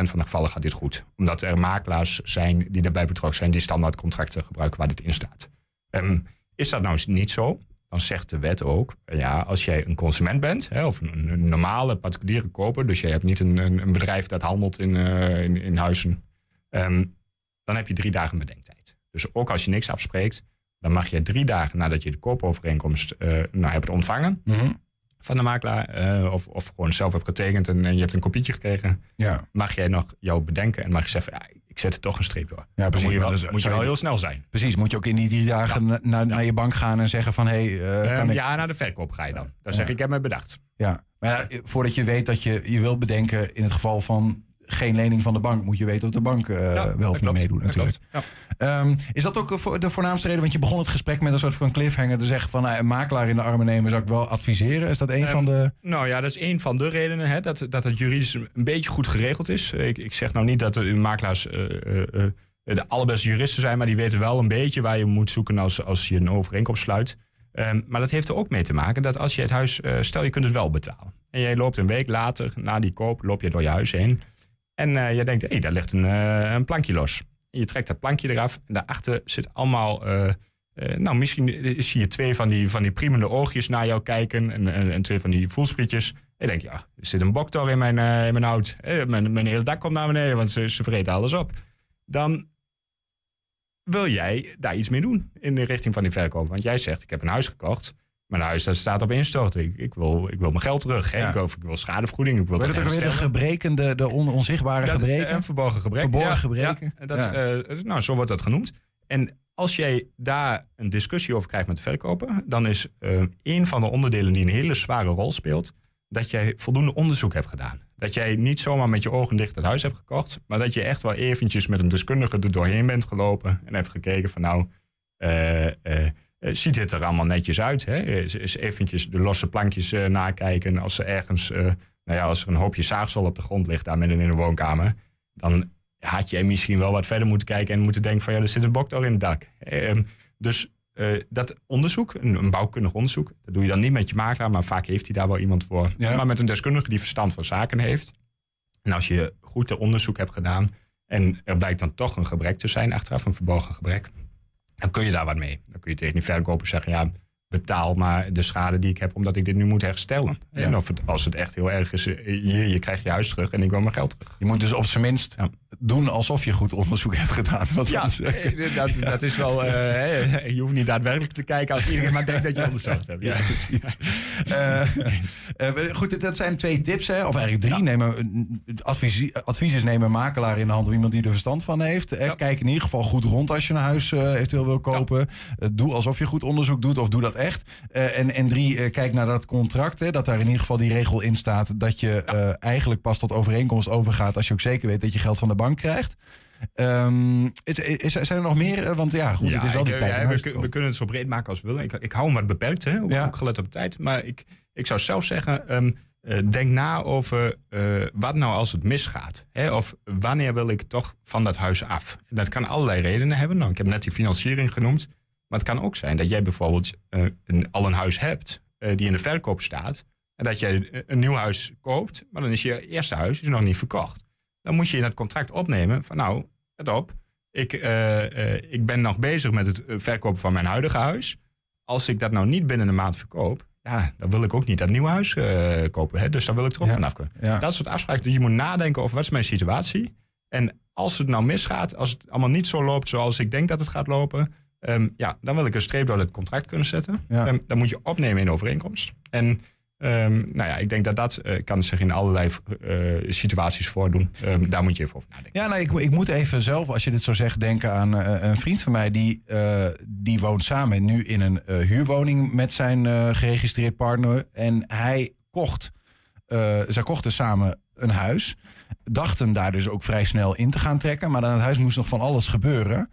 Speaker 12: van de gevallen gaat dit goed. Omdat er makelaars zijn die daarbij betrokken zijn, die standaardcontracten gebruiken waar dit in staat. Ehm, is dat nou niet zo? Dan zegt de wet ook, ja, als jij een consument bent, hè, of een, een normale particuliere koper, dus jij hebt niet een, een, bedrijf dat handelt in, eh, in, in huizen, ehm, dan heb je drie dagen bedenktijd. Dus ook als je niks afspreekt, dan mag je drie dagen nadat je de koopovereenkomst eh, nou, hebt ontvangen,
Speaker 2: Mhm.
Speaker 12: van de makelaar, eh, of, of gewoon zelf hebt getekend en, en je hebt een kopietje gekregen,
Speaker 2: Ja.
Speaker 12: mag jij nog jou bedenken en mag je zeggen, ja, ik zet er toch een streep door.
Speaker 2: Ja,
Speaker 12: Dan
Speaker 2: precies,
Speaker 12: moet je wel, moet je wel
Speaker 2: je-
Speaker 12: heel snel zijn.
Speaker 2: Precies, moet je ook in die drie dagen na- naar, naar je bank gaan en zeggen van... hé, hey, eh,
Speaker 12: Ehm,
Speaker 2: ik...
Speaker 12: ja, naar de verkoop ga je dan. Dan zeg ik, ik heb me bedacht.
Speaker 2: Ja, maar voordat je weet dat je je wilt bedenken... in het geval van geen lening van de bank... moet je weten of de bank eh, wel of niet meedoet natuurlijk.
Speaker 12: klopt,
Speaker 2: Ehm, is dat ook voor- de voornaamste reden? Want je begon het gesprek met een soort van cliffhanger... te zeggen van nou, een makelaar in de armen nemen zou ik wel adviseren. Is dat een van de...
Speaker 12: Nou ja, dat is een van de redenen hè, dat, dat het juridisch een beetje goed geregeld is. Ik, ik zeg nou niet dat de makelaars eh, eh, eh, de allerbeste juristen zijn, maar die weten wel een beetje waar je moet zoeken als, als je een overeenkomst sluit. Ehm, maar dat heeft er ook mee te maken dat als je het huis, eh, stel je kunt het wel betalen. En jij loopt een week later, na die koop, loop je door je huis heen. En eh, je denkt, hé, daar ligt een, eh, een plankje los. Je trekt dat plankje eraf en daarachter zit allemaal... eh, nou, misschien zie je twee van die, van die priemende oogjes naar jou kijken en, en, twee van die voelsprietjes. En je ja, er zit een boktor in mijn, in mijn hout. Mijn, mijn hele dak komt naar beneden, want ze, ze alles op. Dan wil jij daar iets mee doen in de richting van die verkoop. Want jij zegt, ik heb een huis gekocht. Mijn huis dat staat op instorten. Ik, ik, wil, ik wil mijn geld terug. Hè? Ik, wil, ik wil schadevergoeding. Ik wil
Speaker 2: het ook weer de gebreken, de, de on- onzichtbare
Speaker 12: Dat-
Speaker 2: gebreken?
Speaker 12: Een verborgen gebrek.
Speaker 2: Verborgen
Speaker 12: ja,
Speaker 2: gebreken.
Speaker 12: ja, dat,
Speaker 2: Ja.
Speaker 12: eh, nou, zo wordt dat genoemd. En als jij daar een discussie over krijgt met de verkoper, dan is eh, een van de onderdelen die een hele zware rol speelt, dat jij voldoende onderzoek hebt gedaan. Dat jij niet zomaar met je ogen dicht het huis hebt gekocht, maar dat je echt wel eventjes met een deskundige er doorheen bent gelopen en hebt gekeken van nou, eh, eh, eh, ziet dit er allemaal netjes uit? Hè? Is, is eventjes de losse plankjes eh, nakijken als er ergens, eh, nou ja, als er een hoopje zaagsel op de grond ligt daar midden in de woonkamer, dan had je misschien wel wat verder moeten kijken en moeten denken van ja, er zit een boktor in het dak. Ehm, dus eh, dat onderzoek, een, een bouwkundig onderzoek, dat doe je dan niet met je makelaar, maar vaak heeft hij daar wel iemand voor.
Speaker 2: Ja.
Speaker 12: Maar met een deskundige die verstand van zaken heeft. En als je goed de onderzoek hebt gedaan en er blijkt dan toch een gebrek te zijn achteraf, een verborgen gebrek, dan kun je daar wat mee. Dan kun je tegen die verkoper zeggen, ja, betaal maar de schade die ik heb omdat ik dit nu moet herstellen.
Speaker 2: Ja.
Speaker 12: En of het, als het echt heel erg is, eh, hier, je krijgt je huis terug en ik wil mijn geld terug.
Speaker 2: Je moet dus op zijn minst doen alsof je goed onderzoek hebt gedaan. Want
Speaker 12: Ja,
Speaker 2: dat is-
Speaker 12: eh, dat, dat is wel. eh, je hoeft niet daadwerkelijk te kijken als iedereen maar denkt dat je onderzocht hebt. Ja,
Speaker 2: precies. Eh, eh, goed, dat zijn twee tips, hè? of eigenlijk drie. Neem een, advies, advies een makelaar in de hand of iemand die er verstand van heeft. Eh, Kijk in ieder geval goed rond als je een huis eh, eventueel wil kopen. Eh, doe alsof je goed onderzoek doet of doe dat echt. Eh, en, en drie, eh, kijk naar dat contract. Hè, dat daar in ieder geval die regel in staat dat je eh, eigenlijk pas tot overeenkomst overgaat als je ook zeker weet dat je geld van de bank krijgt. Ehm, is, is, zijn er nog meer? Want ja, goed, het is wel die tijd.
Speaker 12: ja, we, kunnen het zo breed maken als we willen. Ik, ik hou hem wat beperkt, hè? Ook, gelet op de tijd. Maar ik, ik zou zelf zeggen, ehm, eh, denk na over wat nou als het misgaat. Hè? Of wanneer wil ik toch van dat huis af? En dat kan allerlei redenen hebben. Nou, ik heb net die financiering genoemd. Maar het kan ook zijn dat jij bijvoorbeeld eh, een, al een huis hebt eh, die in de verkoop staat. En dat jij een nieuw huis koopt, maar dan is je eerste huis is nog niet verkocht. Dan moet je in het contract opnemen van nou, let op. Ik, eh, eh, ik ben nog bezig met het eh, verkopen van mijn huidige huis. Als ik dat nou niet binnen een maand verkoop, ja, dan wil ik ook niet dat nieuwe huis eh, kopen. Hè? Dus dan wil ik er ook
Speaker 2: Ja.
Speaker 12: vanaf kunnen.
Speaker 2: Ja.
Speaker 12: Dat soort afspraken. Dus je moet nadenken over wat is mijn situatie. En als het nou misgaat, als het allemaal niet zo loopt zoals ik denk dat het gaat lopen, ehm, ja, dan wil ik een streep door het contract kunnen zetten.
Speaker 2: Ja.
Speaker 12: Ehm, dan moet je opnemen in overeenkomst. En ehm, nou ja, ik denk dat dat eh, kan zich in allerlei eh, situaties voordoen. Daar moet je even over nadenken.
Speaker 2: Ja, nou, ik, ik moet even zelf, als je dit zo zegt, denken aan eh, een vriend van mij. Die, die woont samen nu in een huurwoning met zijn geregistreerd partner. En hij kocht, zij kochten samen een huis. Dachten daar dus ook vrij snel in te gaan trekken. Maar aan het huis moest nog van alles gebeuren.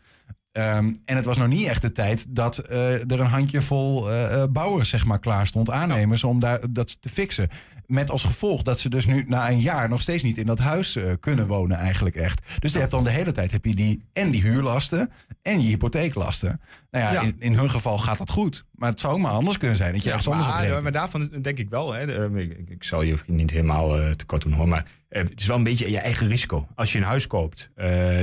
Speaker 2: Ehm, en het was nog niet echt de tijd dat eh, er een handjevol eh eh, bouwers zeg maar, klaar stond, aannemers, om daar, dat te fixen. Met als gevolg dat ze dus nu na een jaar nog steeds niet in dat huis kunnen wonen eigenlijk echt. Dus je hebt dan de hele tijd heb je die, en die huurlasten en je hypotheeklasten. Nou ja,
Speaker 12: Ja.
Speaker 2: In, in hun geval gaat dat goed. Maar het zou ook maar anders kunnen zijn dat je ergens anders op
Speaker 12: maar,
Speaker 2: rekent.
Speaker 12: maar daarvan denk ik wel, hè, de- ik, zal je niet helemaal tekort doen hoor, maar het is wel een beetje je eigen risico. Als je een huis koopt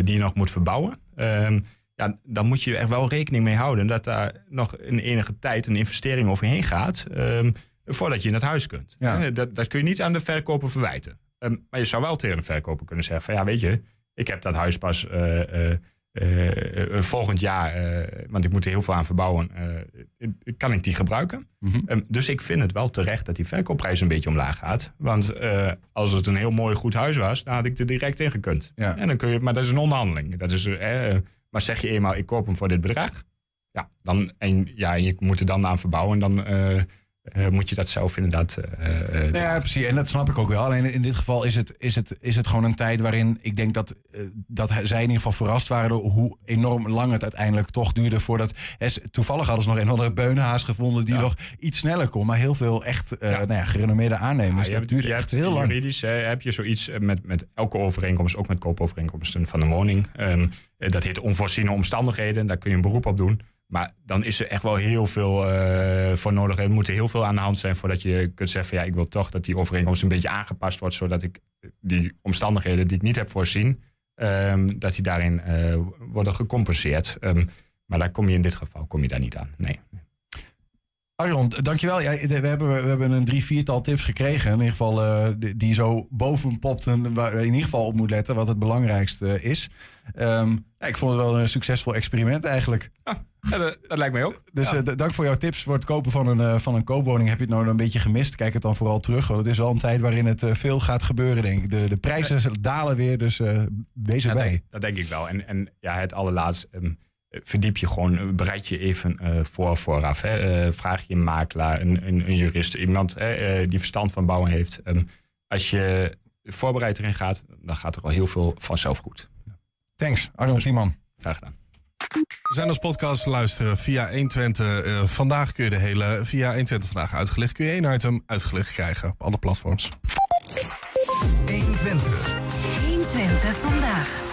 Speaker 12: die je nog moet verbouwen, ehm, ja, dan moet je er wel rekening mee houden dat daar nog in enige tijd een investering overheen gaat ehm, voordat je in het huis kunt.
Speaker 2: Ja.
Speaker 12: Eh, dat, dat kun je niet aan de verkoper verwijten. Ehm, maar je zou wel tegen de verkoper kunnen zeggen van ja, weet je, ik heb dat huis pas eh, eh, volgend jaar, want ik moet er heel veel aan verbouwen, kan ik die gebruiken.
Speaker 2: Mhm.
Speaker 12: Ehm, dus ik vind het wel terecht dat die verkoopprijs een beetje omlaag gaat. Want als het een heel mooi goed huis was, dan had ik er direct in gekund.
Speaker 2: Ja.
Speaker 12: En dan kun je, maar dat is een onderhandeling. Dat is, maar zeg je eenmaal, ik koop hem voor dit bedrag. Ja, dan, en, ja, en je moet er dan aan verbouwen. Dan eh, moet je dat zelf inderdaad... eh, eh,
Speaker 2: Nou ja, precies. En dat snap ik ook wel. Alleen in dit geval is het, is het, is het gewoon een tijd waarin ik denk dat, dat zij in ieder geval verrast waren door hoe enorm lang het uiteindelijk toch duurde voordat. toevallig hadden ze nog een andere beunenhaas gevonden die nog iets sneller kon. Maar heel veel echt Nou ja, gerenommeerde aannemers.
Speaker 12: Ja,
Speaker 2: dat duurde echt
Speaker 12: hebt
Speaker 2: heel lang.
Speaker 12: Juridisch hè, heb je zoiets met, met elke overeenkomst, ook met koopovereenkomsten van een woning. Ehm, eh, dat heet onvoorziene omstandigheden, daar kun je een beroep op doen. Maar dan is er echt wel heel veel eh, voor nodig. Er moet er heel veel aan de hand zijn voordat je kunt zeggen: ja, ik wil toch dat die overeenkomst een beetje aangepast wordt, zodat ik die omstandigheden die ik niet heb voorzien, ehm, dat die daarin eh, worden gecompenseerd. Ehm, maar daar kom je in dit geval kom je daar niet aan. Nee.
Speaker 2: Arjon, dankjewel. Ja, we, hebben, we hebben een drie, viertal tips gekregen. In ieder geval eh, die, zo boven popten. Waar je in ieder geval op moet letten wat het belangrijkste is. Ehm, ja, ik vond het wel een succesvol experiment eigenlijk.
Speaker 12: Ja, dat, dat lijkt mij ook.
Speaker 2: Dus
Speaker 12: Ja.
Speaker 2: eh, dank voor jouw tips voor het kopen van een, eh, van een koopwoning. Heb je het nou een beetje gemist? Kijk het dan vooral terug. Want het is wel een tijd waarin het eh, veel gaat gebeuren, denk ik. De, de prijzen dalen weer, dus wees erbij.
Speaker 12: dat, dat denk ik wel. En, en ja, het allerlaatst, ehm, eh, verdiep je gewoon, bereid je even voor vooraf. Hè. Vraag je een makelaar, een, een, een jurist, iemand die verstand van bouwen heeft. Ehm, als je voorbereid erin gaat, dan gaat er al heel veel vanzelf goed.
Speaker 2: Thanks, Arjon Tiemann.
Speaker 12: Graag gedaan.
Speaker 3: We zijn als podcast te luisteren via 120. Eh, vandaag kun je de hele, via 120 vandaag uitgelicht, kun je één item uitgelicht krijgen op alle platforms.
Speaker 11: 120.
Speaker 5: 120 vandaag.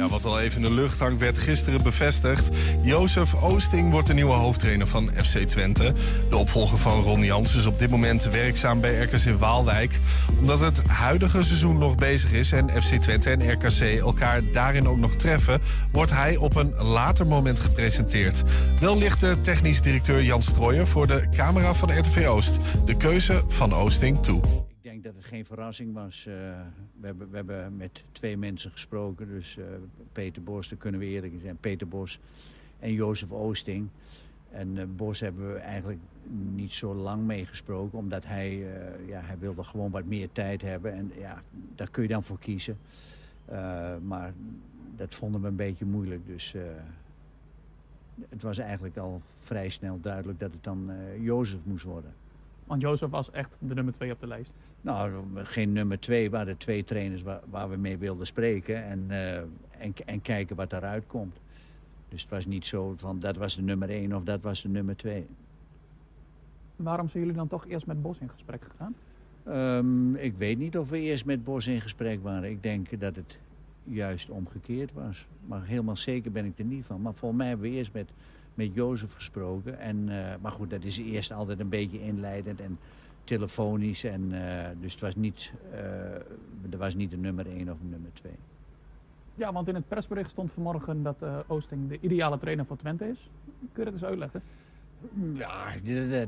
Speaker 3: Ja, wat al even in de lucht hangt, werd gisteren bevestigd. Jozef Oosting wordt de nieuwe hoofdtrainer van FC Twente. De opvolger van Ron Jans is op dit moment werkzaam bij RKC Waalwijk. Omdat het huidige seizoen nog bezig is en FC Twente en RKC elkaar daarin ook nog treffen... wordt hij op een later moment gepresenteerd. Wel ligt de technisch directeur Jan Strooijer voor de camera van RTV Oost. De keuze van Oosting toe.
Speaker 13: Geen verrassing was. Eh, we, hebben, we hebben met twee mensen gesproken. Dus eh, Peter Bos, daar kunnen we eerlijk zijn. Peter Bos en Jozef Oosting. En eh, Bos hebben we eigenlijk niet zo lang mee gesproken. Omdat hij, ja, hij wilde gewoon wat meer tijd hebben. En ja, daar kun je dan voor kiezen. Maar dat vonden we een beetje moeilijk. Dus het was eigenlijk al vrij snel duidelijk dat het dan Jozef moest worden.
Speaker 14: Want Jozef was echt de nummer twee op de lijst.
Speaker 13: Nou, geen nummer twee. We hadden twee trainers waar, waar we mee wilden spreken. En, eh, en, en kijken wat daaruit komt. Dus het was niet zo van dat was de nummer één of dat was de nummer twee.
Speaker 14: Waarom zijn jullie dan toch eerst met Bos in gesprek gegaan?
Speaker 13: Ehm, ik weet niet of we eerst met Bos in gesprek waren. Ik denk dat het juist omgekeerd was. Maar helemaal zeker ben ik er niet van. Maar volgens mij hebben we eerst met, met Jozef gesproken. En, eh, maar goed, dat is eerst altijd een beetje inleidend en telefonisch. En, eh, dus het was niet, eh, er was niet een nummer één of een nummer twee.
Speaker 14: Ja, want in het persbericht stond vanmorgen dat Oosting de ideale trainer voor Twente is. Kun je dat eens uitleggen?
Speaker 13: Ja,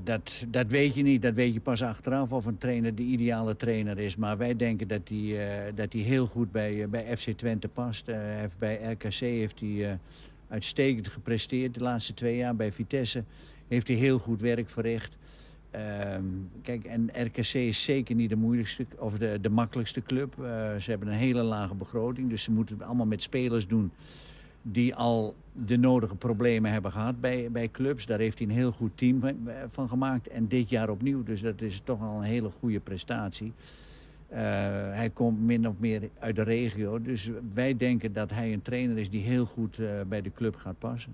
Speaker 13: dat, dat, weet je niet. Dat weet je pas achteraf of een trainer de ideale trainer is. Maar wij denken dat hij dat heel goed bij, bij FC Twente past. Heeft bij RKC heeft hij uitstekend gepresteerd de laatste twee jaar. Bij Vitesse heeft hij heel goed werk verricht. Ehm, kijk, en RKC is zeker niet de moeilijkste of de, de makkelijkste club. Eh, ze hebben een hele lage begroting, dus ze moeten het allemaal met spelers doen die al de nodige problemen hebben gehad bij, bij clubs. Daar heeft hij een heel goed team van- van gemaakt. En dit jaar opnieuw, dus dat is toch al een hele goede prestatie. Eh, hij komt min of meer uit de regio. Dus wij denken dat hij een trainer is die heel goed eh, bij de club gaat passen.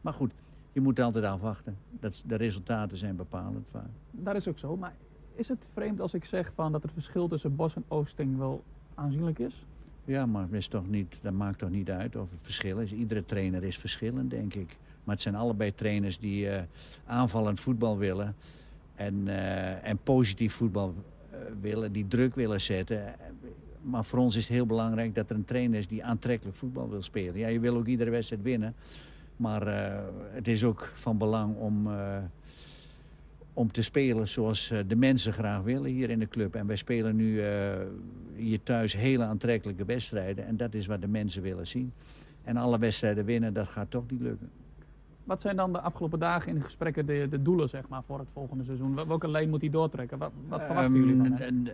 Speaker 13: Maar goed, je moet altijd afwachten. Dat, de resultaten zijn bepalend vaak.
Speaker 14: Dat is ook zo. Maar is het vreemd als ik zeg van dat het verschil tussen Bos en Oosting wel aanzienlijk is?
Speaker 13: Ja, maar is toch niet, dat maakt toch niet uit of het verschil is. Iedere trainer is verschillend, denk ik. Maar het zijn allebei trainers die eh, aanvallend voetbal willen. En, en positief voetbal willen, die druk willen zetten. Maar voor ons is het heel belangrijk dat er een trainer is die aantrekkelijk voetbal wil spelen. Ja, je wil ook iedere wedstrijd winnen. Maar eh, het is ook van belang om, eh, om te spelen zoals eh, de mensen graag willen hier in de club. En wij spelen nu eh, hier thuis hele aantrekkelijke wedstrijden. En dat is wat de mensen willen zien. en alle wedstrijden winnen, dat gaat toch niet lukken.
Speaker 14: Wat zijn dan de afgelopen dagen in de gesprekken de, de doelen zeg maar, voor het volgende seizoen? Wel- Welke lijn moet hij doortrekken? Wat, wat verwachten
Speaker 13: Ehm,
Speaker 14: jullie van hem?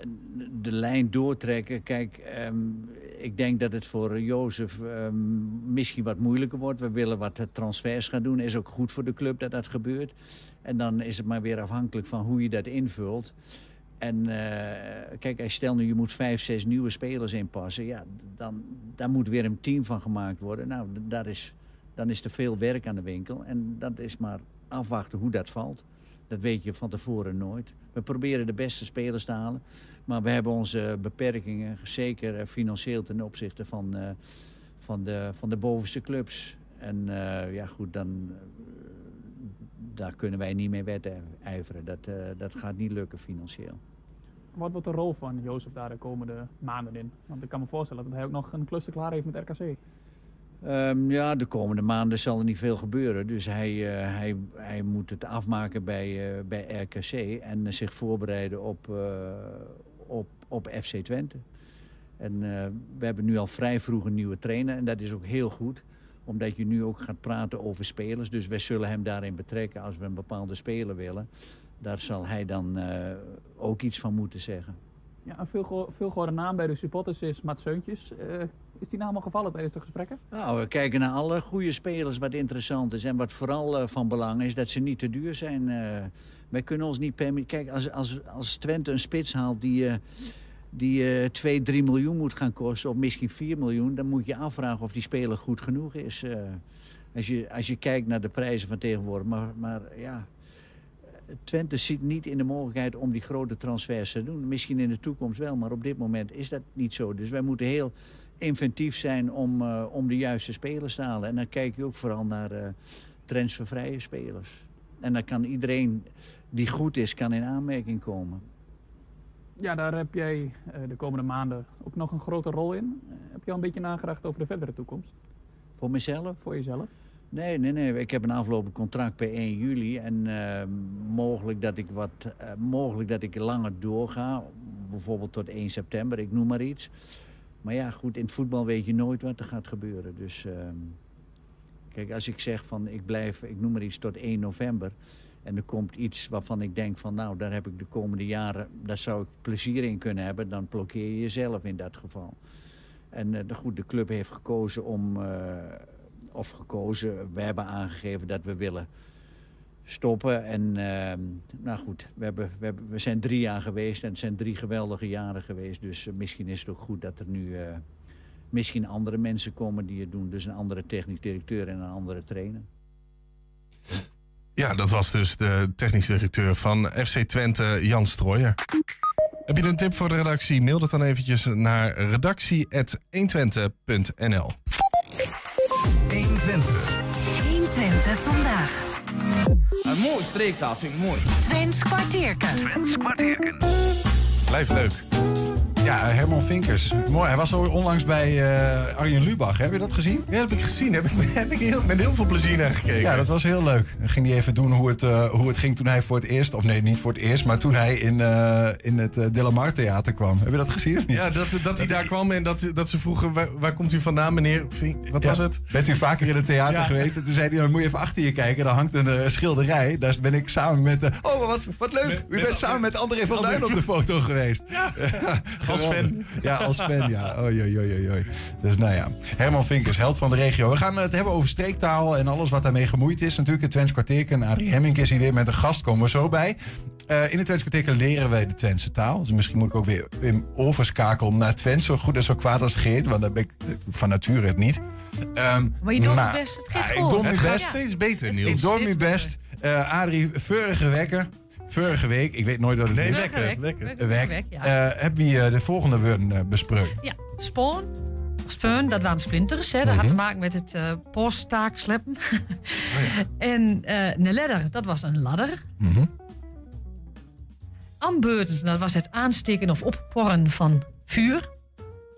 Speaker 13: De lijn doortrekken. Kijk, ehm, ik denk dat het voor Jozef ehm, misschien wat moeilijker wordt. We willen wat transfers gaan doen. Is ook goed voor de club dat dat gebeurt. En dan is het maar weer afhankelijk van hoe je dat invult. En eh, kijk, stel nu je moet vijf, zes nieuwe spelers inpassen. Ja, dan, daar moet weer een team van gemaakt worden. Nou, daar is, dan is er veel werk aan de winkel. En dat is maar afwachten hoe dat valt. Dat weet je van tevoren nooit. We proberen de beste spelers te halen. Maar we hebben onze beperkingen, zeker eh, financieel ten opzichte van, eh, van, de, van de bovenste clubs. En eh, ja, goed, dan, daar kunnen wij niet mee wedijveren. Dat, eh, dat gaat niet lukken financieel.
Speaker 14: Wat wordt de rol van Jozef daar de komende maanden in? Want ik kan me voorstellen dat hij ook nog een kluster klaar heeft met RKC.
Speaker 13: Ehm, ja, de komende maanden zal er niet veel gebeuren. Dus hij, eh, hij, hij moet het afmaken bij, eh, bij RKC en zich voorbereiden op, eh, op, op FC Twente. En we hebben nu al vrij vroeg een nieuwe trainer en dat is ook heel goed. Omdat je nu ook gaat praten over spelers. Dus wij zullen hem daarin betrekken als we een bepaalde speler willen. Daar zal hij dan ook iets van moeten zeggen.
Speaker 14: Ja, een veel, veel naam bij de supporters is Mats Seuntjes. Is die naam al gevallen tijdens de gesprekken?
Speaker 13: Nou, we kijken naar alle goede spelers wat interessant is. En wat vooral eh, van belang is, dat ze niet te duur zijn. Eh, wij kunnen ons niet permitteren. Kijk, als, als, als Twente een spits haalt die, eh die eh 2, 3 miljoen moet gaan kosten... of misschien 4 miljoen, dan moet je afvragen of die speler goed genoeg is. als, je, als je kijkt naar de prijzen van tegenwoordig. Maar, maar ja, Twente ziet niet in de mogelijkheid om die grote transfers te doen. Misschien in de toekomst wel, maar op dit moment is dat niet zo. Dus wij moeten heel inventief zijn om, eh, om de juiste spelers te halen. En dan kijk je ook vooral naar eh transfervrije spelers. En dan kan iedereen die goed is, kan in aanmerking komen.
Speaker 14: Ja, daar heb jij eh, de komende maanden ook nog een grote rol in. Heb je al een beetje nagedacht over de verdere toekomst?
Speaker 13: Voor mezelf?
Speaker 14: Voor jezelf?
Speaker 13: Nee, nee, nee. Ik heb een aflopend contract bij 1 juli. En mogelijk, dat ik wat, mogelijk dat ik langer doorga. Bijvoorbeeld tot 1 september, ik noem maar iets. Maar ja, goed, in het voetbal weet je nooit wat er gaat gebeuren. Dus ehm, kijk, als ik zeg van ik blijf, ik noem maar iets, tot 1 november... en er komt iets waarvan ik denk van nou, daar heb ik de komende jaren... daar zou ik plezier in kunnen hebben, dan blokkeer je jezelf in dat geval. En eh, de, goed, de club heeft gekozen om... eh, of gekozen, we hebben aangegeven dat we willen stoppen. En ehm, nou goed, we, hebben, we, we zijn drie jaar geweest en het zijn drie geweldige jaren geweest. Dus eh, misschien is het ook goed dat er nu eh, misschien andere mensen komen die het doen. Dus een andere technisch directeur en een andere trainer.
Speaker 3: Ja, dat was dus de technisch directeur van FC Twente, Jan Strooijer. Heb je een tip voor de redactie? Mail dat dan eventjes naar redactie.120.nl
Speaker 15: mooie streektaal, vind ik mooi.
Speaker 5: Twents kwartierken.
Speaker 11: Twents kwartierken.
Speaker 3: Blijf leuk.
Speaker 2: Ja, Herman Vinkers. Mooi. Hij was al onlangs bij eh, Arjen Lubach. Heb je dat gezien?
Speaker 3: Ja, dat heb ik gezien. Heb ik, heb ik heel, met heel veel plezier naar gekeken.
Speaker 2: Ja, dat was heel leuk. Dan ging hij even doen hoe het, eh, hoe het ging toen hij voor het eerst... of nee, niet voor het eerst... maar toen hij in, eh, in het uh, Delamar Theater kwam. Heb je dat gezien?
Speaker 3: Ja, dat, dat hij daar kwam en dat, dat ze vroegen... waar, waar komt u vandaan, meneer? Vink? Wat
Speaker 2: Ja.
Speaker 3: was het?
Speaker 2: Bent u vaker in het theater
Speaker 3: Ja.
Speaker 2: geweest? En toen zei hij, dan moet je even achter je kijken. Daar hangt een schilderij. Daar ben ik samen met... oh, wat, wat leuk.
Speaker 3: Met-
Speaker 2: u
Speaker 3: met-
Speaker 2: bent samen met André van Duin op de foto geweest. Ja,
Speaker 3: Als fan.
Speaker 2: Ja, als fan, ja. Oei, oei, oei, oei. Dus nou ja, Herman Vinkers, held van de regio. We gaan het hebben over streektaal en alles wat daarmee gemoeid is. Natuurlijk, het Twents kwartierken. Adrie Hemmink is hier weer met een gast, komen we zo bij. Eh, in het Twents kwartierken leren wij de Twentse taal. Dus misschien moet ik ook weer in overschakelen naar Twents. Zo goed en zo kwaad als het geeft, want dan ben ik eh, van nature het niet. Ehm,
Speaker 16: Maar je doet
Speaker 2: maar-
Speaker 16: het best. Het gaat
Speaker 2: Ja, ik
Speaker 16: goed.
Speaker 2: doe
Speaker 3: Het gaat
Speaker 2: best.
Speaker 3: steeds beter, Niels.
Speaker 2: Ik doe mijn best. Eh Adrie, vorige wekker. Vorige week, ik weet nooit wat het
Speaker 3: Nee,
Speaker 2: is.
Speaker 3: lekker,
Speaker 16: Weg,
Speaker 3: lekker.
Speaker 16: weg, ja.
Speaker 2: Eh, heb je eh, de volgende woorden eh, besproken?
Speaker 16: Ja, spoon. Speun, dat waren splinters. Hè. Dat had
Speaker 2: Mhm.
Speaker 16: te maken met het eh posttaak sleppen.
Speaker 2: Oh
Speaker 16: en eh een ladder, dat was een ladder.
Speaker 2: Mhm.
Speaker 16: Ambeurten, dat was het aansteken of opporren van vuur.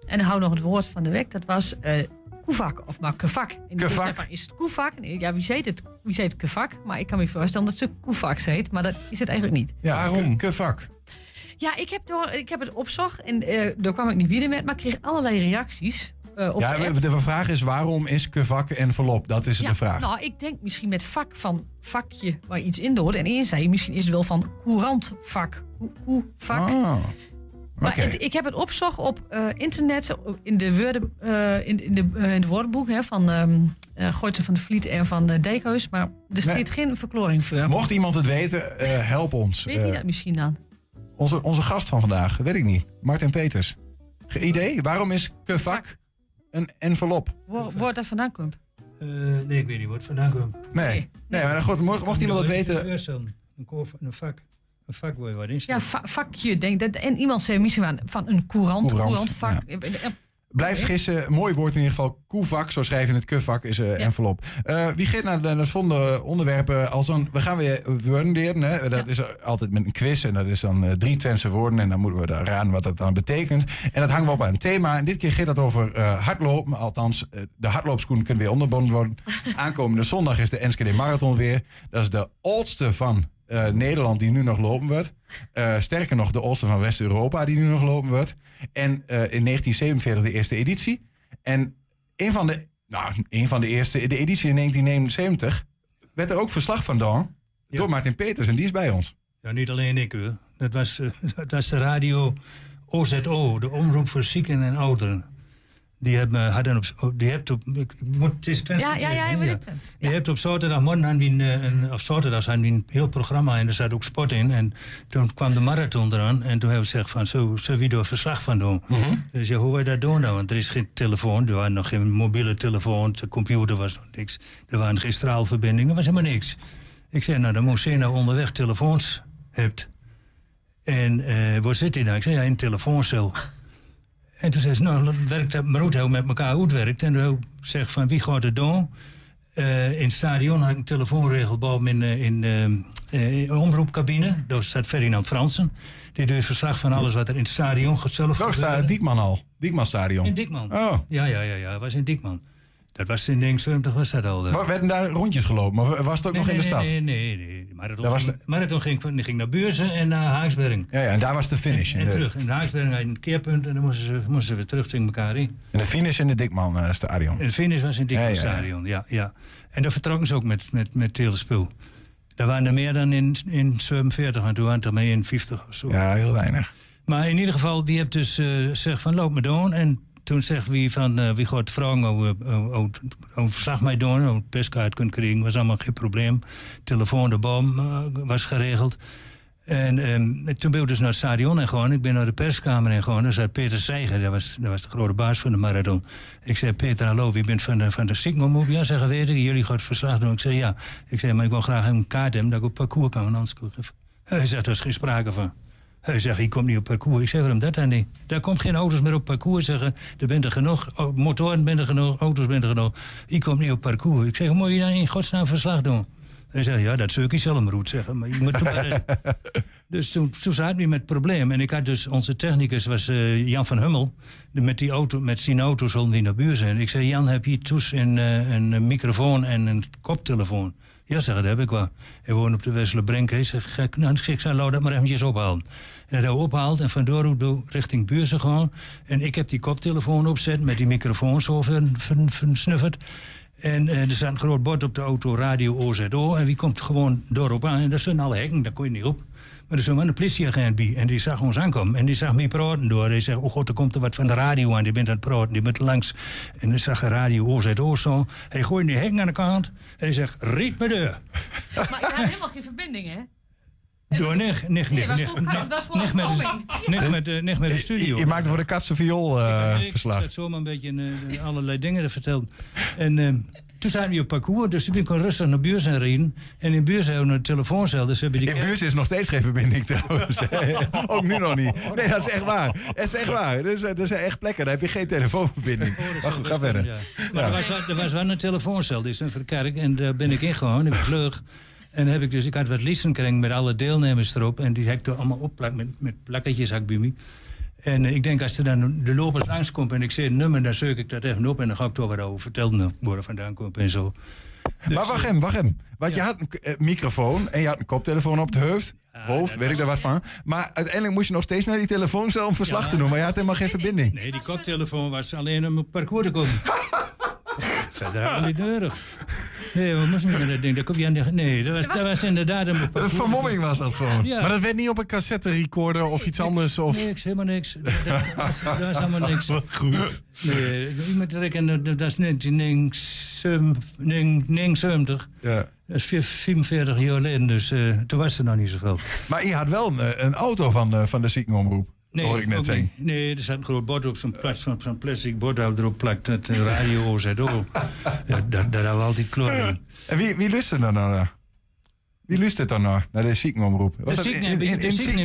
Speaker 16: En dan hou nog het woord van de week, dat was eh koevak of maar kevak. En die Is het koevak? Nee, Ja, wie zei het? Wie zei het kevak? Maar ik kan me voorstellen dat ze koevak heet, maar dat is het eigenlijk niet.
Speaker 2: Ja,
Speaker 3: Waarom?
Speaker 2: ke- Kevak.
Speaker 16: Ja, ik heb, door, ik heb het opzocht en eh daar kwam ik niet weer met, maar ik kreeg allerlei reacties. eh, op
Speaker 2: Ja,
Speaker 16: de app.
Speaker 2: de vraag is waarom is kevak envelop? Dat is
Speaker 16: Ja,
Speaker 2: de vraag.
Speaker 16: Nou, ik denk misschien met vak van vakje waar iets in doet. En één zei, misschien is het wel van courantvak. Maar
Speaker 2: oké.
Speaker 16: het- ik heb het opzocht op eh, internet, in de, woorden, eh, in, in, de, in de woordenboek hè, van ehm eh Gooitse van de Vliet en van uh, Dijkhuis. Maar er
Speaker 2: Nee.
Speaker 16: geen verklaring voor.
Speaker 2: Mocht iemand het weten, eh, help ons.
Speaker 16: Weet hij dat misschien dan?
Speaker 2: onze, onze gast van vandaag, weet ik niet. Martin Peters. Ge- idee? Waarom is kevak een envelop?
Speaker 16: Waar dat vandaan komt?
Speaker 17: Eh, nee, ik weet niet wat het vandaan komt.
Speaker 2: Nee. Nee, maar goed, mocht, mocht iemand dat weten...
Speaker 17: Een, een vak. Een vak waar je wat in
Speaker 16: Ja, va- vakje. Denk dat, en iemand zei misschien van, van een courant,
Speaker 2: Courant,
Speaker 16: eh,
Speaker 2: Blijf gissen. Mooi woord in ieder geval. Koevak, zo schrijven in het kuvak, is eh, envelop. Eh, wie gaat naar de, naar het volgende onderwerp? eh, als een, we gaan weer woorden leren. Hè? Dat is altijd met een quiz. En dat is dan eh, drie Twentse woorden. En dan moeten we daar raden wat dat dan betekent. En dat hangen we op aan een thema. En dit keer gaat het over eh, hardlopen. Althans, de hardloopschoenen kunnen weer onderbonden worden. Aankomende zondag is de Enschede Marathon weer. Dat is de oudste van eh, Nederland die nu nog lopen wordt. Eh, sterker nog, de oudste van West-Europa die nu nog lopen wordt. En eh, in 1947 de eerste editie. En een van de, nou, een van de eerste, de editie in 1979, werd er ook verslag van door Martin Peters. En die is bij ons.
Speaker 17: Ja, niet alleen ik hoor. Dat was, dat was de radio OZO, de Omroep voor Zieken en Ouderen. Die hebben, hadden op, oh, die hebt op, ik, moet, het is Twents
Speaker 16: Ja, ja, ja, dit is-
Speaker 17: Die hebt op zaterdagmorgen hadden we een, eh, een, of zaterdags hadden we een heel programma en er zat ook sport in. En toen kwam de marathon eraan en toen hebben we gezegd van, zo, zullen we er verslag van doen? Dus ja, hoe wil je dat doen nou? Want er is geen telefoon, er waren nog geen mobiele telefoon, de computer was nog niks. Er waren geen straalverbindingen, er was helemaal niks. Ik zei, nou dan moet je nou onderweg telefoons hebt. En eh, waar zit hij nou? Ik zei, ja, in een telefooncel. En toen zei ze, nou, werkt dat maar goed, met elkaar uitwerkt. En toen zegt van, wie gaat het doen? Eh, in het stadion had ik een telefoonregelboom in, eh, in eh, omroepcabine. Daar staat Ferdinand Fransen. Die doet verslag van alles wat er in het stadion gaat zelf
Speaker 2: Zo staat. Diekman al. Diekman Stadion.
Speaker 17: In Diekman.
Speaker 2: Oh.
Speaker 17: Ja, ja, ja, ja, was in Diekman. Dat was in 1970, was dat al. eh.
Speaker 2: Maar werden daar rondjes gelopen? Maar was het ook
Speaker 17: Nee,
Speaker 2: nog in de stad?
Speaker 17: Nee, nee, nee. Marathon,
Speaker 2: Daar was
Speaker 17: ging, marathon ging, ging naar Beurzen en naar Haaksberg.
Speaker 2: Ja, ja, en daar was de finish.
Speaker 17: En,
Speaker 2: in
Speaker 17: en
Speaker 2: de,
Speaker 17: terug. In Haaksberg had je een keerpunt en dan moesten ze, moesten ze weer terug tegen elkaar in.
Speaker 2: En de finish in de Diekman eh, Stadion.
Speaker 17: En de finish was in het
Speaker 2: Ja, ja, ja.
Speaker 17: Ja, ja. En daar vertrokken ze ook met, met, met telespul. Daar waren er meer dan in, in 47 en toen waren het er maar in 50 of zo.
Speaker 2: Ja, heel weinig.
Speaker 17: Maar in ieder geval, die hebt dus uh, zeg van loop me doen. En toen zegt wie van uh, wie gaat vragen over, over, over verslag mij doen, een perskaart kunt krijgen, was allemaal geen probleem. Telefoon de boom uh, was geregeld. En um, toen ben ik dus naar het stadion en gewoon. Ik ben naar de perskamer en gewoon. Daar zat Peter Seiger, dat was, dat was de grote baas van de marathon. Ik zei, Peter, hallo, wie bent van de, van de Sigma Ja, zeggen weet ik, jullie gaan het verslag doen. Ik zei, ja. Ik zei, maar ik wil graag een kaart hebben dat ik op parcours kan. Anders. Hij zegt, er is geen sprake van. Hij zegt, je komt niet op parcours. Ik zeg, waarom dat dan niet? Daar komt geen auto's meer op parcours. Zeggen, er bent er genoeg, motoren bent er genoeg, auto's bent er genoeg. Je komt niet op parcours. Ik zeg, hoe moet je dan in godsnaam verslag doen? Hij zegt, ja, dat zou ik zelf maar goed zeggen. Maar je moet dus toen, toen zaten we met het probleem. En ik had dus, onze technicus was uh, Jan van Hummel. De, met, die auto, met zijn auto zullen we naar buur zijn. Ik zei, Jan, heb je toes een, uh, een microfoon en een koptelefoon? Ja, zeg, dat heb ik wel. Hij woont op de Westerlebrink. Hij zegt, ik zei, laat dat maar eventjes ophalen. En hij ophaalt en van door richting Buurzen gewoon. En ik heb die koptelefoon opzet met die microfoon zo versnufferd. En uh, er staat een groot bord op de auto, radio OZO. En wie komt gewoon doorop aan. En daar staan alle hekken, daar kon je niet op. Maar er wel een politieagent bij. En die zag ons aankomen. En die zag mij praten door. Hij zegt, oh god, er komt er wat van de radio aan. Die bent aan het praten, die bent langs. En dan zag een radio OZO zo. Hij gooide die hekken aan de kant. Hij zegt, riet me deur.
Speaker 16: Maar je had helemaal geen verbinding, hè?
Speaker 17: Door nicht, nicht, nicht, nicht, met de- de- de studio.
Speaker 2: Je, maakte voor de Katse Viool eh,
Speaker 17: ik
Speaker 2: verslag.
Speaker 17: zat zomaar een beetje eh, allerlei dingen te vertellen. En eh, toen zijn we op parcours, dus toen ben ik gewoon rustig naar Buurs gaan rijden. En in Buurs hebben we een telefooncel, dus hebben die...
Speaker 2: In Buurs is nog steeds geen verbinding trouwens. Ook nu nog niet. Nee, dat is echt waar. Het is echt waar. Er zijn, er zijn echt plekken, daar heb je geen telefoonverbinding. Maar goed, ga verder.
Speaker 17: Ja. Maar er, was, wel- er was wel een telefooncel, die is de kerk. En daar ben ik in gewoon, ik vlug. En heb ik dus, ik had wat gekregen met alle deelnemers erop. En die heb ik er allemaal opplakt met, met plakketjes had ik bij me. En eh, ik denk, als er dan de lopers langskomt en ik zie een nummer, dan zoek ik dat even op en dan ga ik toch wat over vertellen waar het vandaan komt en zo. Dus,
Speaker 2: maar wacht hem, wacht hem. Want je had een eh, microfoon en je had een koptelefoon op het hoofd. hoofd, weet ik daar wat van. Maar uiteindelijk moest je nog steeds naar die telefoon om verslag te doen. Maar je had helemaal geen verbinding.
Speaker 17: Nee, die koptelefoon was alleen om op parcours te komen. Verder hadden we niet nodig. Nee, we moesten met dat ding. Daar kom je aan de... Nee, dat was, dat was inderdaad een...
Speaker 2: Een vermomming was dat gewoon.
Speaker 17: Ja.
Speaker 3: Maar dat werd niet op een cassette recorder of iets anders? Of...
Speaker 17: Niks, helemaal niks. Dat, dat, was, dat was allemaal niks.
Speaker 3: Goed.
Speaker 17: Nee, moet rekenen, dat dat is 1979.
Speaker 2: Ja.
Speaker 17: Dat is 45 jaar geleden, dus eh, toen was er nog niet zoveel.
Speaker 2: Maar je had wel een, eh, een auto van de, van de ziekenomroep.
Speaker 17: Nee,
Speaker 2: hoor ik net
Speaker 17: niet. Nee, er staat een groot bord op zo'n zo'n zo'n plastic bord erop plakt dat de radio OZO. ja, dat hebben we altijd kloor in.
Speaker 2: En wie, wie luistert dan naar? Wie luistert dan naar, naar de ziekenomroep? Was
Speaker 17: De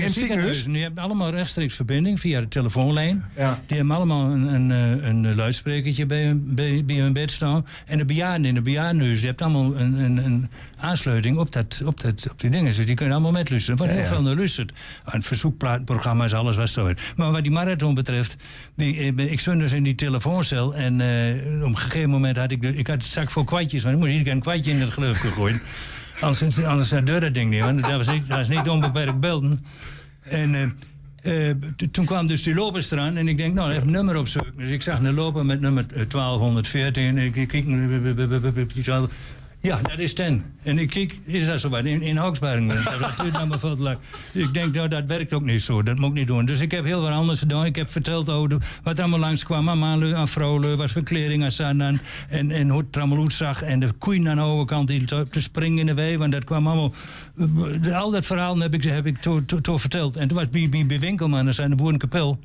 Speaker 2: ziekenhuis?
Speaker 17: die hebben allemaal rechtstreeks verbinding via de telefoonlijn.
Speaker 2: Ja.
Speaker 17: Die hebben allemaal een, een, eh, een luidsprekertje bij hun, bij, bij hun bed staan. En de bejaarden in de bejaardenhuis, die hebben allemaal een, een, een aansluiting op, dat, op, dat, op die dingen. Dus die kunnen allemaal met luisteren. Wat heel veel naar luistert. Aan verzoekplaatprogramma's, alles wat zo is. Maar wat die marathon betreft, die, eh, ik stond dus in die telefooncel. En eh, op een gegeven moment had ik, de, ik had het zak vol kwartjes, maar ik moest iedere keer een kwartje in het geloof gooien. Anders, anders deur dat ding niet, want dat was, niet- dat was niet onbeperkt belden. En eh, eh, t- toen kwam dus die lopers eraan en ik denk, nou, even een nummer opzoeken. Dus ik zag een loper met nummer eh, 1214 en ik kijk, ja, dat is ten. En ik kijk, is dat zo wat? In, in. Dat duurt veel te. Ik denk, nou, dat werkt ook niet zo. Dat moet ik niet doen. Dus ik heb heel wat anders gedaan. Ik heb verteld over wat er allemaal langskwam. Aan maanleu, aan vrouwleu, wat voor kleding aan. En, en, en hoe het allemaal uitzag. En de koeien aan de overkant die te, springen in de wei. Want dat kwam allemaal... eh, Al dat verhaal heb ik, heb ik to, to, to verteld. En toen was bij, bij, bij Winkelman, dat zijn de Boerenkapel.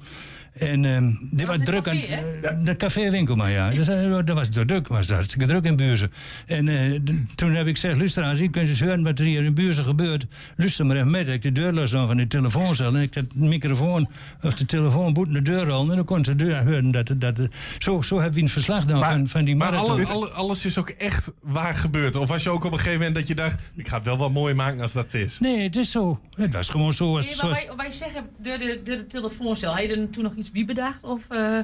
Speaker 17: En ehm dit was druk aan eh, de café Winkelman, ja. Dat, was- dat was druk, was dat hartstikke druk in Buurzen. En eh, toen heb ik gezegd, luister aan, je kunt eens horen wat er hier in Buurzen gebeurt. Luister maar even met. Ik de deur los dan van die telefooncel en ik dat microfoon of de telefoon boet de deur al. En dan kon de deur horen dat, dat, zo, zo heb je een verslag dan van, van die
Speaker 3: Maar
Speaker 17: marathon.
Speaker 3: alle, alle- alles is ook echt waar gebeurd. Of was je ook op een gegeven moment dat je dacht... ik ga het wel wat mooi maken als dat is.
Speaker 17: Nee, het is zo. Het was gewoon zo. Als,
Speaker 16: Nee, maar wij, wij zeggen de, door de telefooncel. Had je er toen nog iets bij bedacht? Of eh,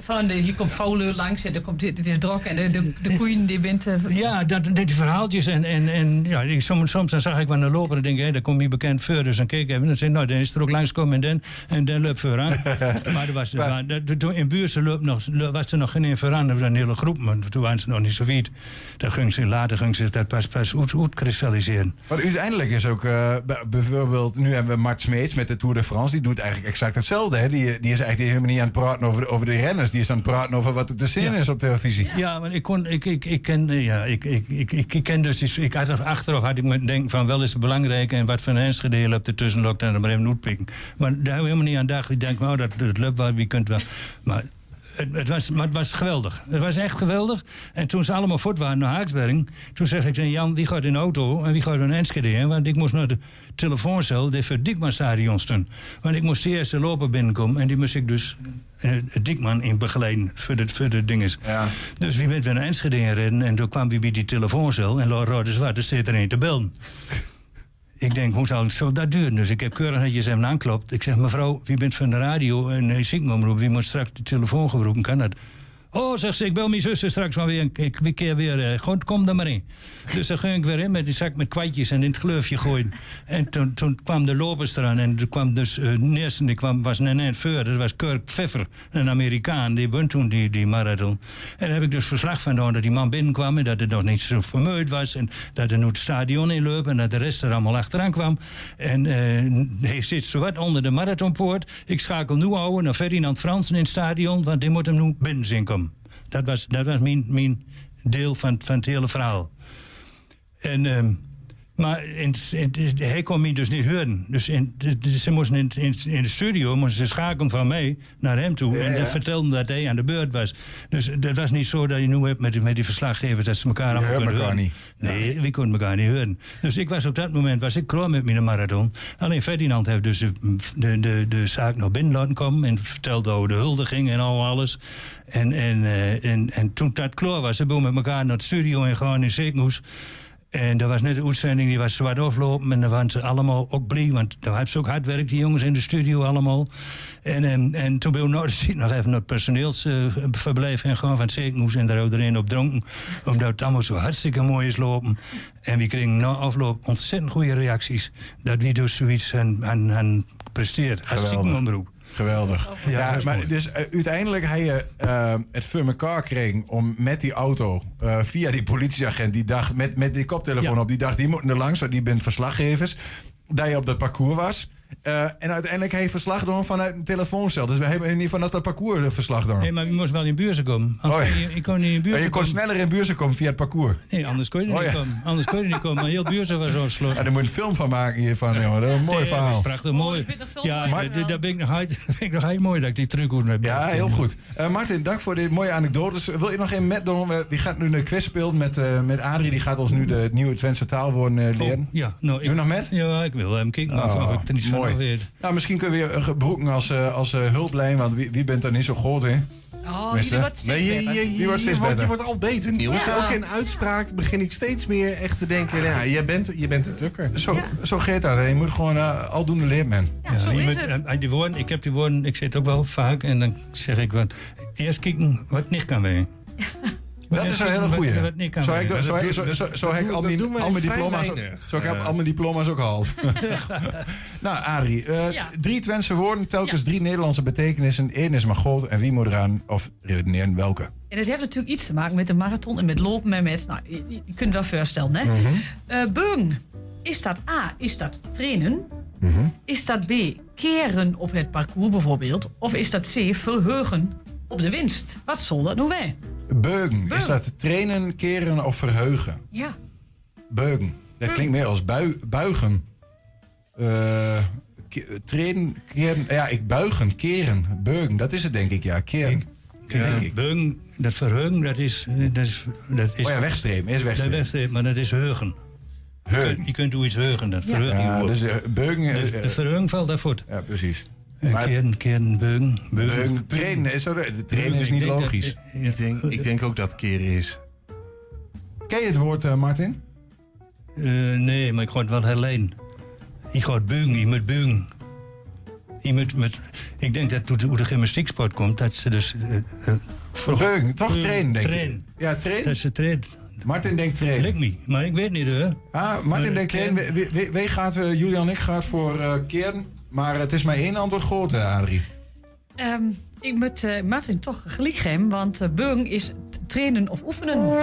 Speaker 16: van de, hier komt vrouwen langs en er komt, dit is drok en de, de, de koeien die bent... eh,
Speaker 17: Ja, dat, dat die verhaaltjes. En, en, en ja, ik, soms, soms dan zag ik wel een loper en denk ik, daar komt niet bekend voor. Dus dan keek ik even en dan zei ik, nou, dan is er ook langskomen en dan, en dan loopt voor aan. maar er was, maar, dat- toen in Buurse loop nog, was er nog geen. Er was een hele groep, maar toen waren ze nog niet zo wiet. Dat ging ze, later ging ze dat pas, pas uit, uitkristalliseren.
Speaker 2: Maar uiteindelijk is ook eh, bijvoorbeeld, nu hebben we Mart Smeets met de Tour de France. Die doet eigenlijk exact hetzelfde. Hè? Die, die is eigenlijk helemaal niet aan het praten over de, over de Die is aan het praten over wat er te zien
Speaker 17: Ja.
Speaker 2: is op televisie.
Speaker 17: Ja, maar ik, kon, ik, ik, ik ken, ja, ik, ik, ik, ik, ken dus ik had er achteraf had ik me denken van wel is het belangrijk en wat voor een Enschede op ertussen lokt en er maar even uitpikken. Maar daar hebben we helemaal niet aan dacht. Ik denk, nou, dat, dat lukt wel, wie kunt wel. Maar het, het was, maar het was geweldig. Het was echt geweldig. En toen ze allemaal voort waren naar Haaksberg, toen zeg ik, Jan, wie gaat in de auto en wie gaat in Enschede? hè? Want ik moest naar de telefooncel, die voor Diekman stadion stond. Want ik moest de eerste loper binnenkomen en die moest ik dus eh, Diekman in begeleiden voor de, voor de dinges.
Speaker 2: Ja.
Speaker 17: Dus wie bent weer naar Enschede gereden en toen kwam wie bij die telefooncel en Laura Rode Zwart, er zit er een te bellen. Ik denk, hoe zal, zal dat duren? Dus ik heb keurig netjes hem aanklopt. Ik zeg, mevrouw, wie bent van de radio en uh, ziekenomroep? Wie moet straks de telefoon gebruiken? Kan dat? Oh, zegt ze, ik bel mijn zussen straks maar weer een keer weer. eh, gewoon, kom er maar in. Dus dan ging ik weer in met die zak met kwijtjes en in het gleufje gooien. En toen, toen kwam de lopers eraan. En toen kwam dus, de eerste die kwam, was net net voor. Dat was Kirk Pfeffer, een Amerikaan. Die won toen die, die marathon. En daar heb ik dus verslag van gedaan dat die man binnenkwam. En dat het nog niet zo vermoeid was. En dat er nu het stadion inloopt. En dat de rest er allemaal achteraan kwam. En eh, hij zit zowat onder de marathonpoort. Ik schakel nu ouwe naar Ferdinand Fransen in het stadion. Want die moet hem nu binnen zien. Dat was, dat was mijn, mijn deel van, van het hele verhaal. En, ehm, maar in, in- hij kon me dus niet horen. Dus in, de- de- ze moesten in, in, de studio moesten ze schakelen van mij naar hem toe. en dat vertelden dat hij aan de beurt was. Dus dat was niet zo dat je nu hebt met, die- met die verslaggevers... dat ze elkaar allemaal kunnen
Speaker 2: elkaar
Speaker 17: horen. Nee, we konden elkaar niet horen. Dus ik was op dat moment was ik klaar met mijn marathon. Alleen Ferdinand heeft dus de, de, de, de zaak nog binnen laten komen... en vertelde over de huldiging en al alles. En, en, eh, en, en toen dat klaar was, ze we met elkaar naar het studio en gewoon in Zeekmoes... En dat was net de uitzending, die was zwart aflopen. En dan waren ze allemaal ook blij, want daar hebben ze ook hard werk, die jongens in de studio allemaal. En, en, en toen ben ik nog even naar het personeelsverblijf en gewoon van Zekenhoes en daar ook erin op dronken. Omdat het allemaal zo hartstikke mooi is lopen. En we kregen na afloop ontzettend goede reacties. Dat wie dus zoiets aan, aan, aan presteert. Hartstikke
Speaker 2: Geweldig.
Speaker 17: omroep.
Speaker 2: Geweldig. Ja, maar dus eh, uiteindelijk hij je eh, het voor elkaar kreeg om met die auto eh, via die politieagent die dag met, met die koptelefoon op die dag die moeten er langs, want die bent verslaggevers, dat je op dat parcours was. Eh, en uiteindelijk heeft verslag door vanuit een telefooncel. Dus we hebben in ieder geval dat, dat parcours eh, verslag door.
Speaker 17: Nee, maar je moest wel in buurzen komen. Anders
Speaker 2: Oh, ja.
Speaker 17: kon je, ik kon niet in
Speaker 2: Ja,
Speaker 17: buurzen
Speaker 2: je kon
Speaker 17: komen.
Speaker 2: sneller in buurzen komen via het parcours.
Speaker 17: Nee, anders kon je er
Speaker 2: Oh,
Speaker 17: niet
Speaker 2: ja.
Speaker 17: komen. Anders kon je er niet komen. Maar heel buurzen was zo slot.
Speaker 2: Ja, daar moet je een film van maken hiervan, jongen. Dat is een mooi
Speaker 17: Nee,
Speaker 2: verhaal.
Speaker 17: Dat is prachtig mooi. Ja,
Speaker 2: Maar-
Speaker 17: maar, daar ben ik nog uit- vind ik nog heel mooi dat ik die truc goed heb.
Speaker 2: Ja, heel goed. Eh, Martin, dank voor dit mooie anekdotes. Wil je nog een met doen? Die gaat nu een quiz spelen met, eh, met Adrie. Die gaat ons nu de nieuwe Twentse taalwoorden eh, leren.
Speaker 17: Oh, ja, nou,
Speaker 2: Doe je nog met?
Speaker 17: Ja, ik wil hem kijken of,
Speaker 2: Oh,
Speaker 17: of ik er van
Speaker 2: mooi. Nou, misschien kunnen we je gebroeken als, eh, als eh, hulplijn, want wie, wie bent er niet zo groot, hè?
Speaker 16: Oh, jullie wordt steeds
Speaker 3: Nee, je,
Speaker 16: beter.
Speaker 3: je, je,
Speaker 2: Die wordt steeds
Speaker 3: je wordt, je
Speaker 2: beter.
Speaker 3: wordt al beter, Niels.
Speaker 16: Ja.
Speaker 3: Ook in uitspraak begin ik steeds meer echt te denken... Ja, jij, bent, je bent een tukker.
Speaker 2: Zo, zo geeft dat. hè. Je moet gewoon eh, aldoende leerman.
Speaker 16: Ja, zo
Speaker 17: je
Speaker 16: is
Speaker 17: moet-
Speaker 16: het.
Speaker 17: en- en die woorden, ik heb die woorden, ik zit ook wel vaak en dan zeg ik wat. Eerst kijken wat niet kan wij.
Speaker 2: Dat is een hele goeie.
Speaker 17: Wat niet kan
Speaker 2: Zo heb ik,
Speaker 3: dat dat-
Speaker 2: al mijn, al diploma's, ik al mijn diploma's ook gehaald. nou, Adrie, eh,
Speaker 16: Ja.
Speaker 2: drie Twentse woorden, telkens
Speaker 16: Ja.
Speaker 2: drie Nederlandse betekenissen. Eén is maar groot en wie moet eraan, of redeneren welke?
Speaker 16: En het heeft natuurlijk iets te maken met de marathon en met lopen en met... Nou, je, je kunt het wel voorstellen, hè?
Speaker 2: Mhm.
Speaker 16: Eh, Beung. Is dat A, is dat trainen?
Speaker 2: Mhm.
Speaker 16: Is dat B, keren op het parcours bijvoorbeeld? Of is dat C, verheugen op de winst? Wat zal dat nou wij?
Speaker 2: Beugen. Is dat trainen, keren of verheugen?
Speaker 16: Ja.
Speaker 2: Beugen. Dat klinkt meer als bui- buigen. Eh, ke- trainen, keren. Ja, ik buigen, keren, beugen. Dat is het denk ik, ja. Keren. denk ik.
Speaker 17: Beugen, dat verheugen, dat is... eh, Dat is, dat is
Speaker 2: Oh ja, wegstrepen. Eerst
Speaker 17: Dat
Speaker 2: wegstrepen.
Speaker 17: wegstrepen, maar dat is heugen.
Speaker 2: Heugen.
Speaker 17: Je kunt door iets heugen, dat
Speaker 2: Ja,
Speaker 17: je
Speaker 2: dus
Speaker 17: woord.
Speaker 2: eh, beugen.
Speaker 17: De, de verheugen valt daar voort.
Speaker 2: ja, precies. Maar-
Speaker 17: Keren, keren, beugen, beugen.
Speaker 2: Beugen, trainen is, trainen is
Speaker 17: Ik
Speaker 2: niet
Speaker 17: dat-
Speaker 2: logisch.
Speaker 3: Ik denk, ik denk ook dat het keren is.
Speaker 2: Ken je het woord, eh, Martin?
Speaker 17: Eh, nee, maar ik ga het wel herleiden. Je gaat beugen, je moet beugen. Je moet met, ik denk dat toen de, hoe de gymnastieksport komt, dat ze dus... eh, eh,
Speaker 2: Beugen, toch
Speaker 17: Beugen,
Speaker 2: trainen, denk ik.
Speaker 17: trainen.
Speaker 2: Ja, trainen.
Speaker 17: Dat ze trainen.
Speaker 2: Martin denkt trainen.
Speaker 17: Lijkt me, maar ik weet niet hoor.
Speaker 2: Ah, Martin
Speaker 17: Maar,
Speaker 2: denkt trainen. Wie, wie, wie gaat, eh, Julian en ik gaat voor eh, keren. Maar het is maar één antwoord groot, eh, Adrie.
Speaker 16: Ehm, ik moet eh, Martin toch gelijk geven, want eh, beung is trainen of oefenen.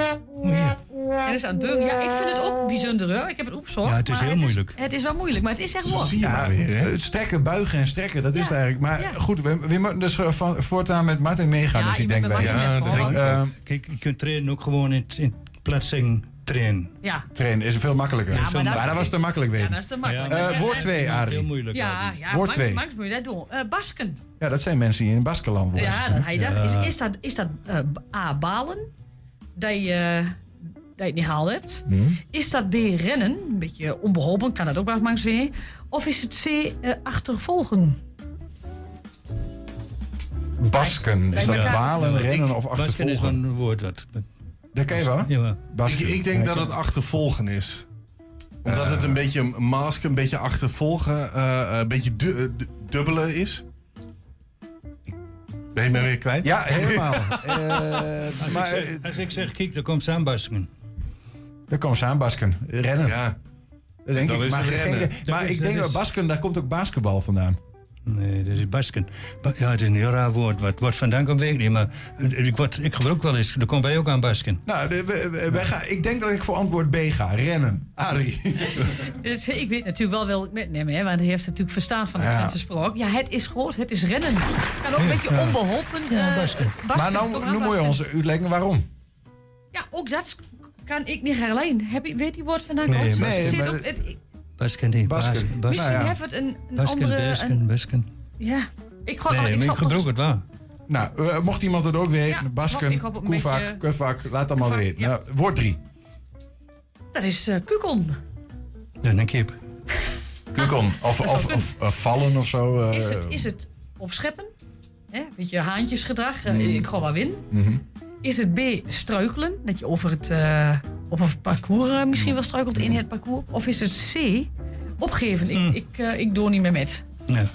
Speaker 16: En is aan het. Ja, ik vind het ook bijzonder hoor. Ik heb het opgezocht.
Speaker 17: Ja, het is heel moeilijk.
Speaker 16: Het is wel moeilijk, maar het is echt mooi.
Speaker 3: Zie je
Speaker 2: Ja, het strekken, buigen en strekken, dat is
Speaker 16: Ja,
Speaker 2: het eigenlijk. Maar
Speaker 16: ja.
Speaker 2: goed, we, we moeten dus van, voortaan met Martin meegaan.
Speaker 16: Ja,
Speaker 2: dus
Speaker 16: je
Speaker 2: ik denk.
Speaker 16: Martin
Speaker 3: Ja, denk ik
Speaker 2: Eh,
Speaker 17: Kijk, je kunt trainen ook gewoon in, in plaatsing trainen.
Speaker 16: Ja,
Speaker 2: trainen is veel makkelijker.
Speaker 16: Ja, maar dat-
Speaker 2: dat was te makkelijk
Speaker 16: ja,
Speaker 2: weten.
Speaker 16: dat is te makkelijk.
Speaker 2: Eh,
Speaker 16: Maar-
Speaker 2: woord
Speaker 16: en-
Speaker 2: 2,
Speaker 17: Heel
Speaker 2: Adrie.
Speaker 17: moeilijk.
Speaker 16: Ja,
Speaker 17: dat is.
Speaker 16: ja
Speaker 2: Woord
Speaker 16: Max,
Speaker 2: twee.
Speaker 16: Max moet je dat doen. Eh, Basken.
Speaker 2: Ja, dat zijn mensen die in Baskeland wonen.
Speaker 16: Ja, dan ga je dat.
Speaker 17: Ja.
Speaker 16: Is, is dat, is dat eh, A, balen? Dat je, eh, dat je het niet gehaald hebt?
Speaker 2: Hm?
Speaker 16: Is dat B, rennen? Een beetje onbeholpen, kan dat ook wel eens langs weer. Of is het C, eh, achtervolgen?
Speaker 2: Basken. Is dat dwalen, rennen of
Speaker 17: Basken is
Speaker 2: achtervolgen?
Speaker 17: een woord. Wat-
Speaker 2: Dat ken je wel?
Speaker 17: ja,
Speaker 3: Ik, ik denk
Speaker 2: Ja,
Speaker 3: dat het achtervolgen is. Omdat het een beetje een mask, een beetje achtervolgen, eh, eh, een beetje du- eh, du- dubbele is. Ben je me weer kwijt?
Speaker 2: Ja, helemaal. Eh,
Speaker 17: Als,
Speaker 2: maar
Speaker 17: ik zeg, als ik zeg, kijk, dan komt Sam Basken.
Speaker 2: daar komen ze aan, Basken. Rennen.
Speaker 3: Ja.
Speaker 2: Dat denk
Speaker 3: Dan
Speaker 2: ik.
Speaker 3: is
Speaker 2: Maar,
Speaker 3: rennen.
Speaker 2: maar
Speaker 17: is-
Speaker 2: ik denk dat
Speaker 17: is-
Speaker 2: Basken, daar komt ook basketbal vandaan.
Speaker 17: Nee, dat is Basken. Ba- Ja, het is een heel raar woord. Wat, wat vandaan komt, weet ik niet. Maar eh, ik, word, ik gebruik wel eens, daar komt wij ook aan Basken.
Speaker 2: Nou, de- we- we- wij gaan, ik denk dat ik voor antwoord B ga. Rennen. Adrie.
Speaker 16: Dus ik weet natuurlijk wel wel met hem, hè, want hij heeft natuurlijk verstaan van de
Speaker 2: Ja.
Speaker 16: Sprook. Ja, het is groot, het is rennen. Kan ook een beetje onbeholpen.
Speaker 17: Ja,
Speaker 16: eh,
Speaker 17: Basken.
Speaker 16: Basken,
Speaker 2: maar nou,
Speaker 16: kom
Speaker 2: nu moet je ons uitleggen waarom.
Speaker 16: Ja, ook dat kan ik niet herleiden. Heb je, weet je wat vandaan
Speaker 17: Nee,
Speaker 16: komt?
Speaker 17: Basken.
Speaker 16: Het zit op- het-
Speaker 17: Basken, nee.
Speaker 2: Basken.
Speaker 17: Basken. Basken,
Speaker 16: misschien
Speaker 2: Nou ja.
Speaker 16: heeft het een, een
Speaker 17: Basken,
Speaker 16: andere...
Speaker 17: Basken,
Speaker 16: een-
Speaker 17: Basken.
Speaker 16: ja, ik, ga,
Speaker 17: Nee,
Speaker 16: ik
Speaker 17: ik gebruik het wel.
Speaker 2: Nou, eh, mocht iemand het ook weten,
Speaker 16: Ja,
Speaker 2: Basken, Koevak,
Speaker 16: beetje-
Speaker 2: laat dat maar weten.
Speaker 16: ja.
Speaker 2: Nou, woord 3.
Speaker 16: Dat is eh kukon.
Speaker 17: Dan een kip.
Speaker 2: Kukon. Of, eh, vallen of zo.
Speaker 16: Is het, is het opscheppen? Hè? Beetje haantjesgedrag.
Speaker 2: Mm.
Speaker 16: Ik ga wel win. Is het B, struikelen? Dat je over het, eh, Of het parcours eh, misschien wel struikelt in het parcours. Of is het C, opgeven. Ik, ik, eh, ik doe niet meer met.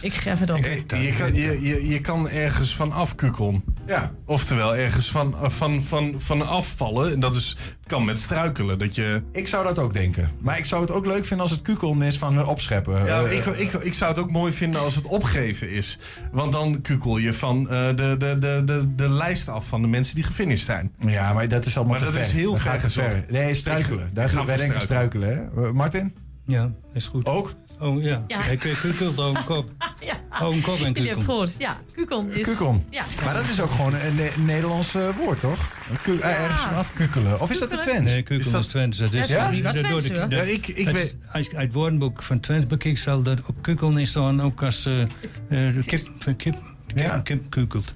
Speaker 16: Ik geef het op.
Speaker 3: Je, je, kan, je, je, je kan ergens van afkukkelen.
Speaker 2: Ja.
Speaker 3: Oftewel ergens van, van, van, van afvallen. En dat is, kan met struikelen. Dat je...
Speaker 2: Ik zou dat ook denken. Maar ik zou het ook leuk vinden als het kukelen is van eh, opscheppen.
Speaker 3: Ja,
Speaker 2: Eh,
Speaker 3: ik, ik, ik zou het ook mooi vinden als het opgeven is. Want dan kukkel je van eh, de, de, de, de, de lijst af van de mensen die gefinished zijn.
Speaker 2: Ja, maar dat is allemaal
Speaker 3: Maar
Speaker 2: te
Speaker 3: dat
Speaker 2: ver.
Speaker 3: is heel
Speaker 2: Dat
Speaker 3: ver
Speaker 2: gaat. Nee, struikelen.
Speaker 3: Ik-
Speaker 2: Daar gaan wij
Speaker 3: voor
Speaker 2: denken struikelen. Hè? Eh, Martin?
Speaker 17: Ja, is goed.
Speaker 2: Ook?
Speaker 17: Oh ja,
Speaker 16: Ja.
Speaker 17: hij kukelt ook een kop.
Speaker 16: Ja.
Speaker 17: Oh, een kop en
Speaker 16: Jullie hebben het
Speaker 17: kukel.
Speaker 16: gehoord. Ja, kukon is...
Speaker 2: Kukon.
Speaker 16: Ja.
Speaker 2: Maar dat is ook gewoon een Ne- Nederlands eh, woord, toch? Ku- eh, Ergens vanaf kukkelen. Of is dat de. Twents?
Speaker 17: Nee, kukel
Speaker 2: Is dat-
Speaker 17: is Twents. Dat is,
Speaker 16: Ja,
Speaker 17: dat door de-
Speaker 3: Ja, ik, ik weet...
Speaker 17: is- als je uit het woordenboek van Twents bekijkt, zal dat op kukel in staan ook als eh eh, de kip, van kip, kip,
Speaker 2: Ja.
Speaker 17: kip kukelt.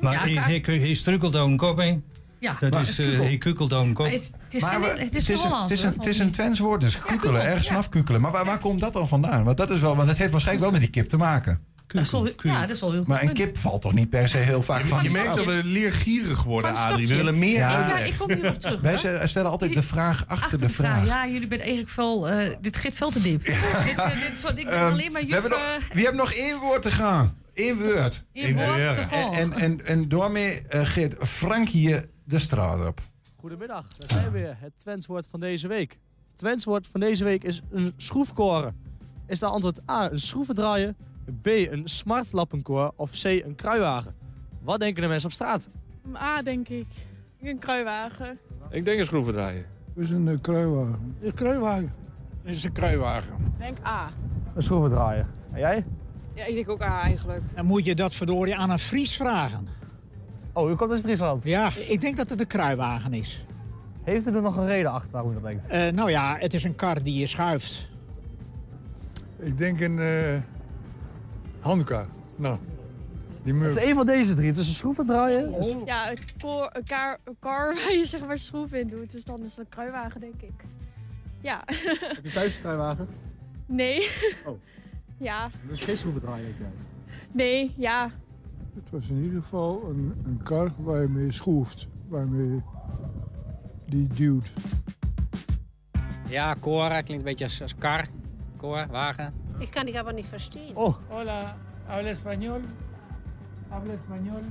Speaker 17: Maar
Speaker 16: Ja,
Speaker 17: hij, hij, hij struikelt ook een kop in.
Speaker 16: Ja,
Speaker 17: Dat
Speaker 16: maar
Speaker 17: is,
Speaker 16: kukkel.
Speaker 17: hij kukelt ook een kop.
Speaker 16: Maar Het, het is,
Speaker 2: Maar
Speaker 16: geen-
Speaker 2: we-
Speaker 16: het is
Speaker 2: een,
Speaker 16: Hollands.
Speaker 2: het is een, het is een Twents woord, dus kukelen.
Speaker 16: kukkel,
Speaker 2: ergens
Speaker 16: ja.
Speaker 2: vanaf kukelen. Maar waar, waar komt dat dan vandaan? Want dat, is wel, want dat heeft waarschijnlijk wel met die kip te maken.
Speaker 16: Dat is wel- ja, dat is wel heel goed.
Speaker 2: Maar een kip valt toch niet per se heel vaak van
Speaker 3: Je
Speaker 2: het
Speaker 3: merkt dat we leergierig worden, Adrie. We willen meer
Speaker 2: Ja.
Speaker 16: Ja,
Speaker 3: uitleg.
Speaker 16: ik kom hierop terug.
Speaker 2: Wij
Speaker 16: hè.
Speaker 2: stellen altijd de vraag achter,
Speaker 16: Achter
Speaker 2: de vraag.
Speaker 16: Ja, jullie bent eigenlijk veel... eh, dit geeft veel te diep. dit, eh, dit, soort, ik ben
Speaker 2: Ehm,
Speaker 16: alleen maar
Speaker 2: we
Speaker 16: juf...
Speaker 2: hebben nog,
Speaker 16: eh,
Speaker 2: wie heeft nog één woord te gaan? Eén woord.
Speaker 16: in woord te
Speaker 2: En,
Speaker 16: gaan.
Speaker 2: en, en, en daarmee eh, geeft Frank hier de straat op.
Speaker 18: Goedemiddag, daar zijn we weer. Het Twentswoord van deze week. Het Twentswoord van deze week is een schroefkoren. Is de antwoord A een schroevendraaier, B een smartlappenkoor of C een kruiwagen? Wat denken de mensen op straat?
Speaker 19: A, denk ik. Een kruiwagen.
Speaker 20: Ik denk een schroevendraaier.
Speaker 21: Het is een kruiwagen. Een kruiwagen. Het is een kruiwagen.
Speaker 19: Ik denk A.
Speaker 18: Een schroevendraaier. En jij?
Speaker 19: Ja, ik denk ook A eigenlijk.
Speaker 22: Dan moet je dat verdorie aan een Fries vragen.
Speaker 18: Oh, u komt uit Friesland.
Speaker 22: Ja, ik denk dat het een kruiwagen is.
Speaker 18: Heeft u er nog een reden achter waarom u dat denkt?
Speaker 22: Eh, nou ja, het is een kar die je schuift.
Speaker 21: Ik denk een eh handkar. Nou, die
Speaker 18: Het
Speaker 21: meuk.
Speaker 18: is een van deze drie. Het is een schroevendraaier.
Speaker 19: Oh. Ja, een, koor, een, kar, een kar waar je zeg maar schroef in doet. Dus dan is het een kruiwagen, denk ik. Ja.
Speaker 18: Heb je thuis een kruiwagen?
Speaker 19: nee.
Speaker 18: Oh.
Speaker 19: Ja.
Speaker 18: Dat is geen schroevendraaier, denk jij.
Speaker 19: Nee, ja.
Speaker 21: Het was in ieder geval een, een kar waar je mee schroeft. Waarmee die duwt.
Speaker 23: Ja, Cora klinkt een beetje als, als kar. Cor, wagen.
Speaker 24: Ich kann dich aber nicht verstehen.
Speaker 18: Oh.
Speaker 21: Hola, habla español. Habla español.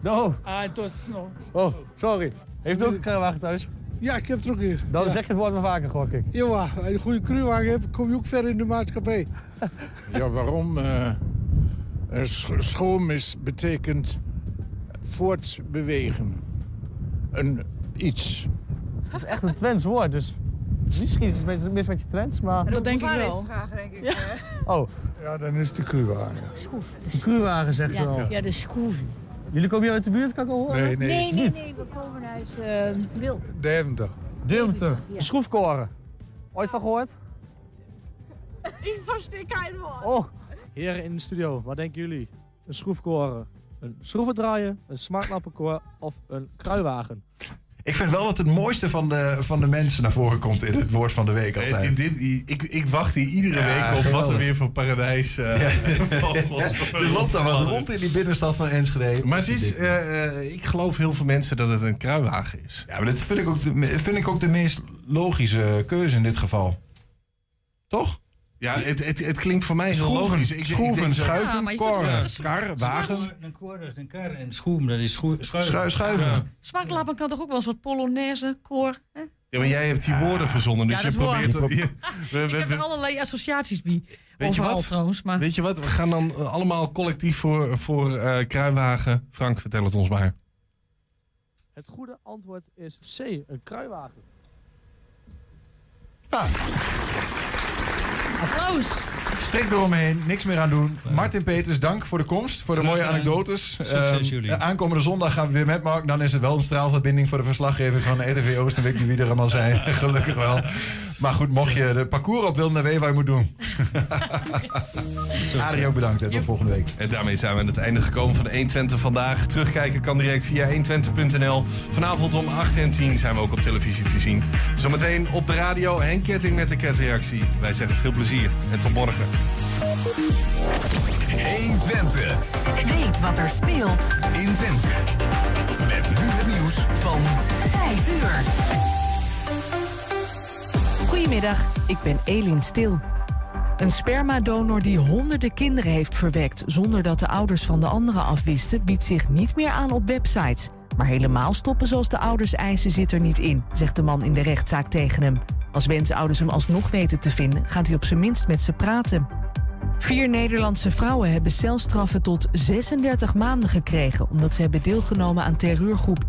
Speaker 18: No.
Speaker 21: Ah, entonces no.
Speaker 18: Oh, sorry. Heeft u ook een kruiwagen thuis?
Speaker 21: Ja, ik heb het ook hier.
Speaker 18: Dan
Speaker 21: ja.
Speaker 18: zeg je het woord wel vaker, gok ik.
Speaker 21: Ja, als je een goede kruiwagen hebt, kom je ook ver in de maatschappij. ja, waarom? eh een sch- schoom is, betekent voortbewegen. Een iets.
Speaker 18: Het is echt een Twents woord, dus misschien is het een beetje mis met je Twents, maar...
Speaker 19: Dat denk ik wel.
Speaker 24: Vragen, denk ik.
Speaker 19: Ja.
Speaker 18: Oh,
Speaker 21: Ja, dan is het de kruiwagen.
Speaker 24: Schroef.
Speaker 18: een kruiwagen zegt u al.
Speaker 24: Ja, de schroef.
Speaker 18: Jullie komen hier uit de buurt, kan ik al horen?
Speaker 21: Nee, nee.
Speaker 24: Nee, nee, nee, we komen uit uh, Wil.
Speaker 21: Deventer.
Speaker 18: Deventer.
Speaker 24: Ja.
Speaker 18: De schroefkoren. Ooit van gehoord?
Speaker 19: Ik verstehe geen woord.
Speaker 18: Oh. Heren in de studio, wat denken jullie? Een schroefkoren, een schroevendraaier, een smartlappenkoor of een kruiwagen?
Speaker 2: Ik vind wel dat het mooiste van de, van de mensen naar voren komt in het woord van de week altijd.
Speaker 3: dit, ik, ik wacht hier iedere
Speaker 2: Ja,
Speaker 3: week op wat er weer voor paradijs... eh,
Speaker 2: Er loopt daar wat rond in die binnenstad van Enschede.
Speaker 3: Maar het is, eh, eh, ik geloof heel veel mensen dat het een kruiwagen is.
Speaker 2: Ja, maar dat vind ik ook de, vind ik ook de meest logische keuze in dit geval. Toch?
Speaker 3: Ja, het, het, het klinkt voor mij heel
Speaker 2: Schroeven,
Speaker 3: logisch. Ik-
Speaker 2: schroeven, schuiven,
Speaker 16: Ja,
Speaker 2: koren, kar, wagen.
Speaker 17: Een koor is een kar en schoem, dat is schu- schuiven.
Speaker 2: Schu- schuiven.
Speaker 16: Smaklappen kan toch ook wel een soort polonaise, koor. Hè?
Speaker 3: Ja, maar jij hebt die woorden verzonnen, dus
Speaker 16: Ja,
Speaker 3: je
Speaker 16: waar.
Speaker 3: probeert... je- we-
Speaker 16: Ik
Speaker 3: we-
Speaker 16: heb er allerlei associaties bij.
Speaker 3: Weet je wat?
Speaker 16: trouwens, maar...
Speaker 3: Weet je wat? We gaan dan eh, allemaal collectief voor, voor eh, kruiwagen. Frank, vertel het ons maar.
Speaker 18: Het goede antwoord is C, een kruiwagen.
Speaker 16: Close.
Speaker 2: Strik eromheen, niks meer aan doen. Martin Peters, dank voor de komst, voor de
Speaker 17: Graag
Speaker 2: mooie anekdotes.
Speaker 17: Succes,
Speaker 2: Ehm, aankomende zondag gaan we weer met Mark. Dan is het wel een straalverbinding voor de verslaggevers van RTV Oost. Dan weet ik niet wie er allemaal zijn. Gelukkig wel. Maar goed, mocht je de parcours op willen, dan weet je wat je moet doen. Adrie ook bedankt. hè. Tot volgende week.
Speaker 3: En daarmee zijn we aan het einde gekomen van de 120 vandaag. Terugkijken kan direct via 120.nl. Vanavond om 8 en 10 zijn we ook op televisie te zien. Zometeen op de radio Henk Ketting met de ketreactie. Wij zeggen veel plezier en tot morgen.
Speaker 11: 120.
Speaker 5: Weet wat er speelt
Speaker 11: in Twente. Met nu het nieuws van
Speaker 5: 5 uur.
Speaker 1: Goedemiddag, ik ben Elin Stil. Een spermadonor die honderden kinderen heeft verwekt zonder dat de ouders van de anderen afwisten, biedt zich niet meer aan op websites. Maar helemaal stoppen zoals de ouders eisen zit er niet in, zegt de man in de rechtszaak tegen hem. Als wensouders hem alsnog weten te vinden, gaat hij op zijn minst met ze praten. Vier Nederlandse vrouwen hebben celstraffen tot 36 maanden gekregen omdat ze hebben deelgenomen aan terreurgroep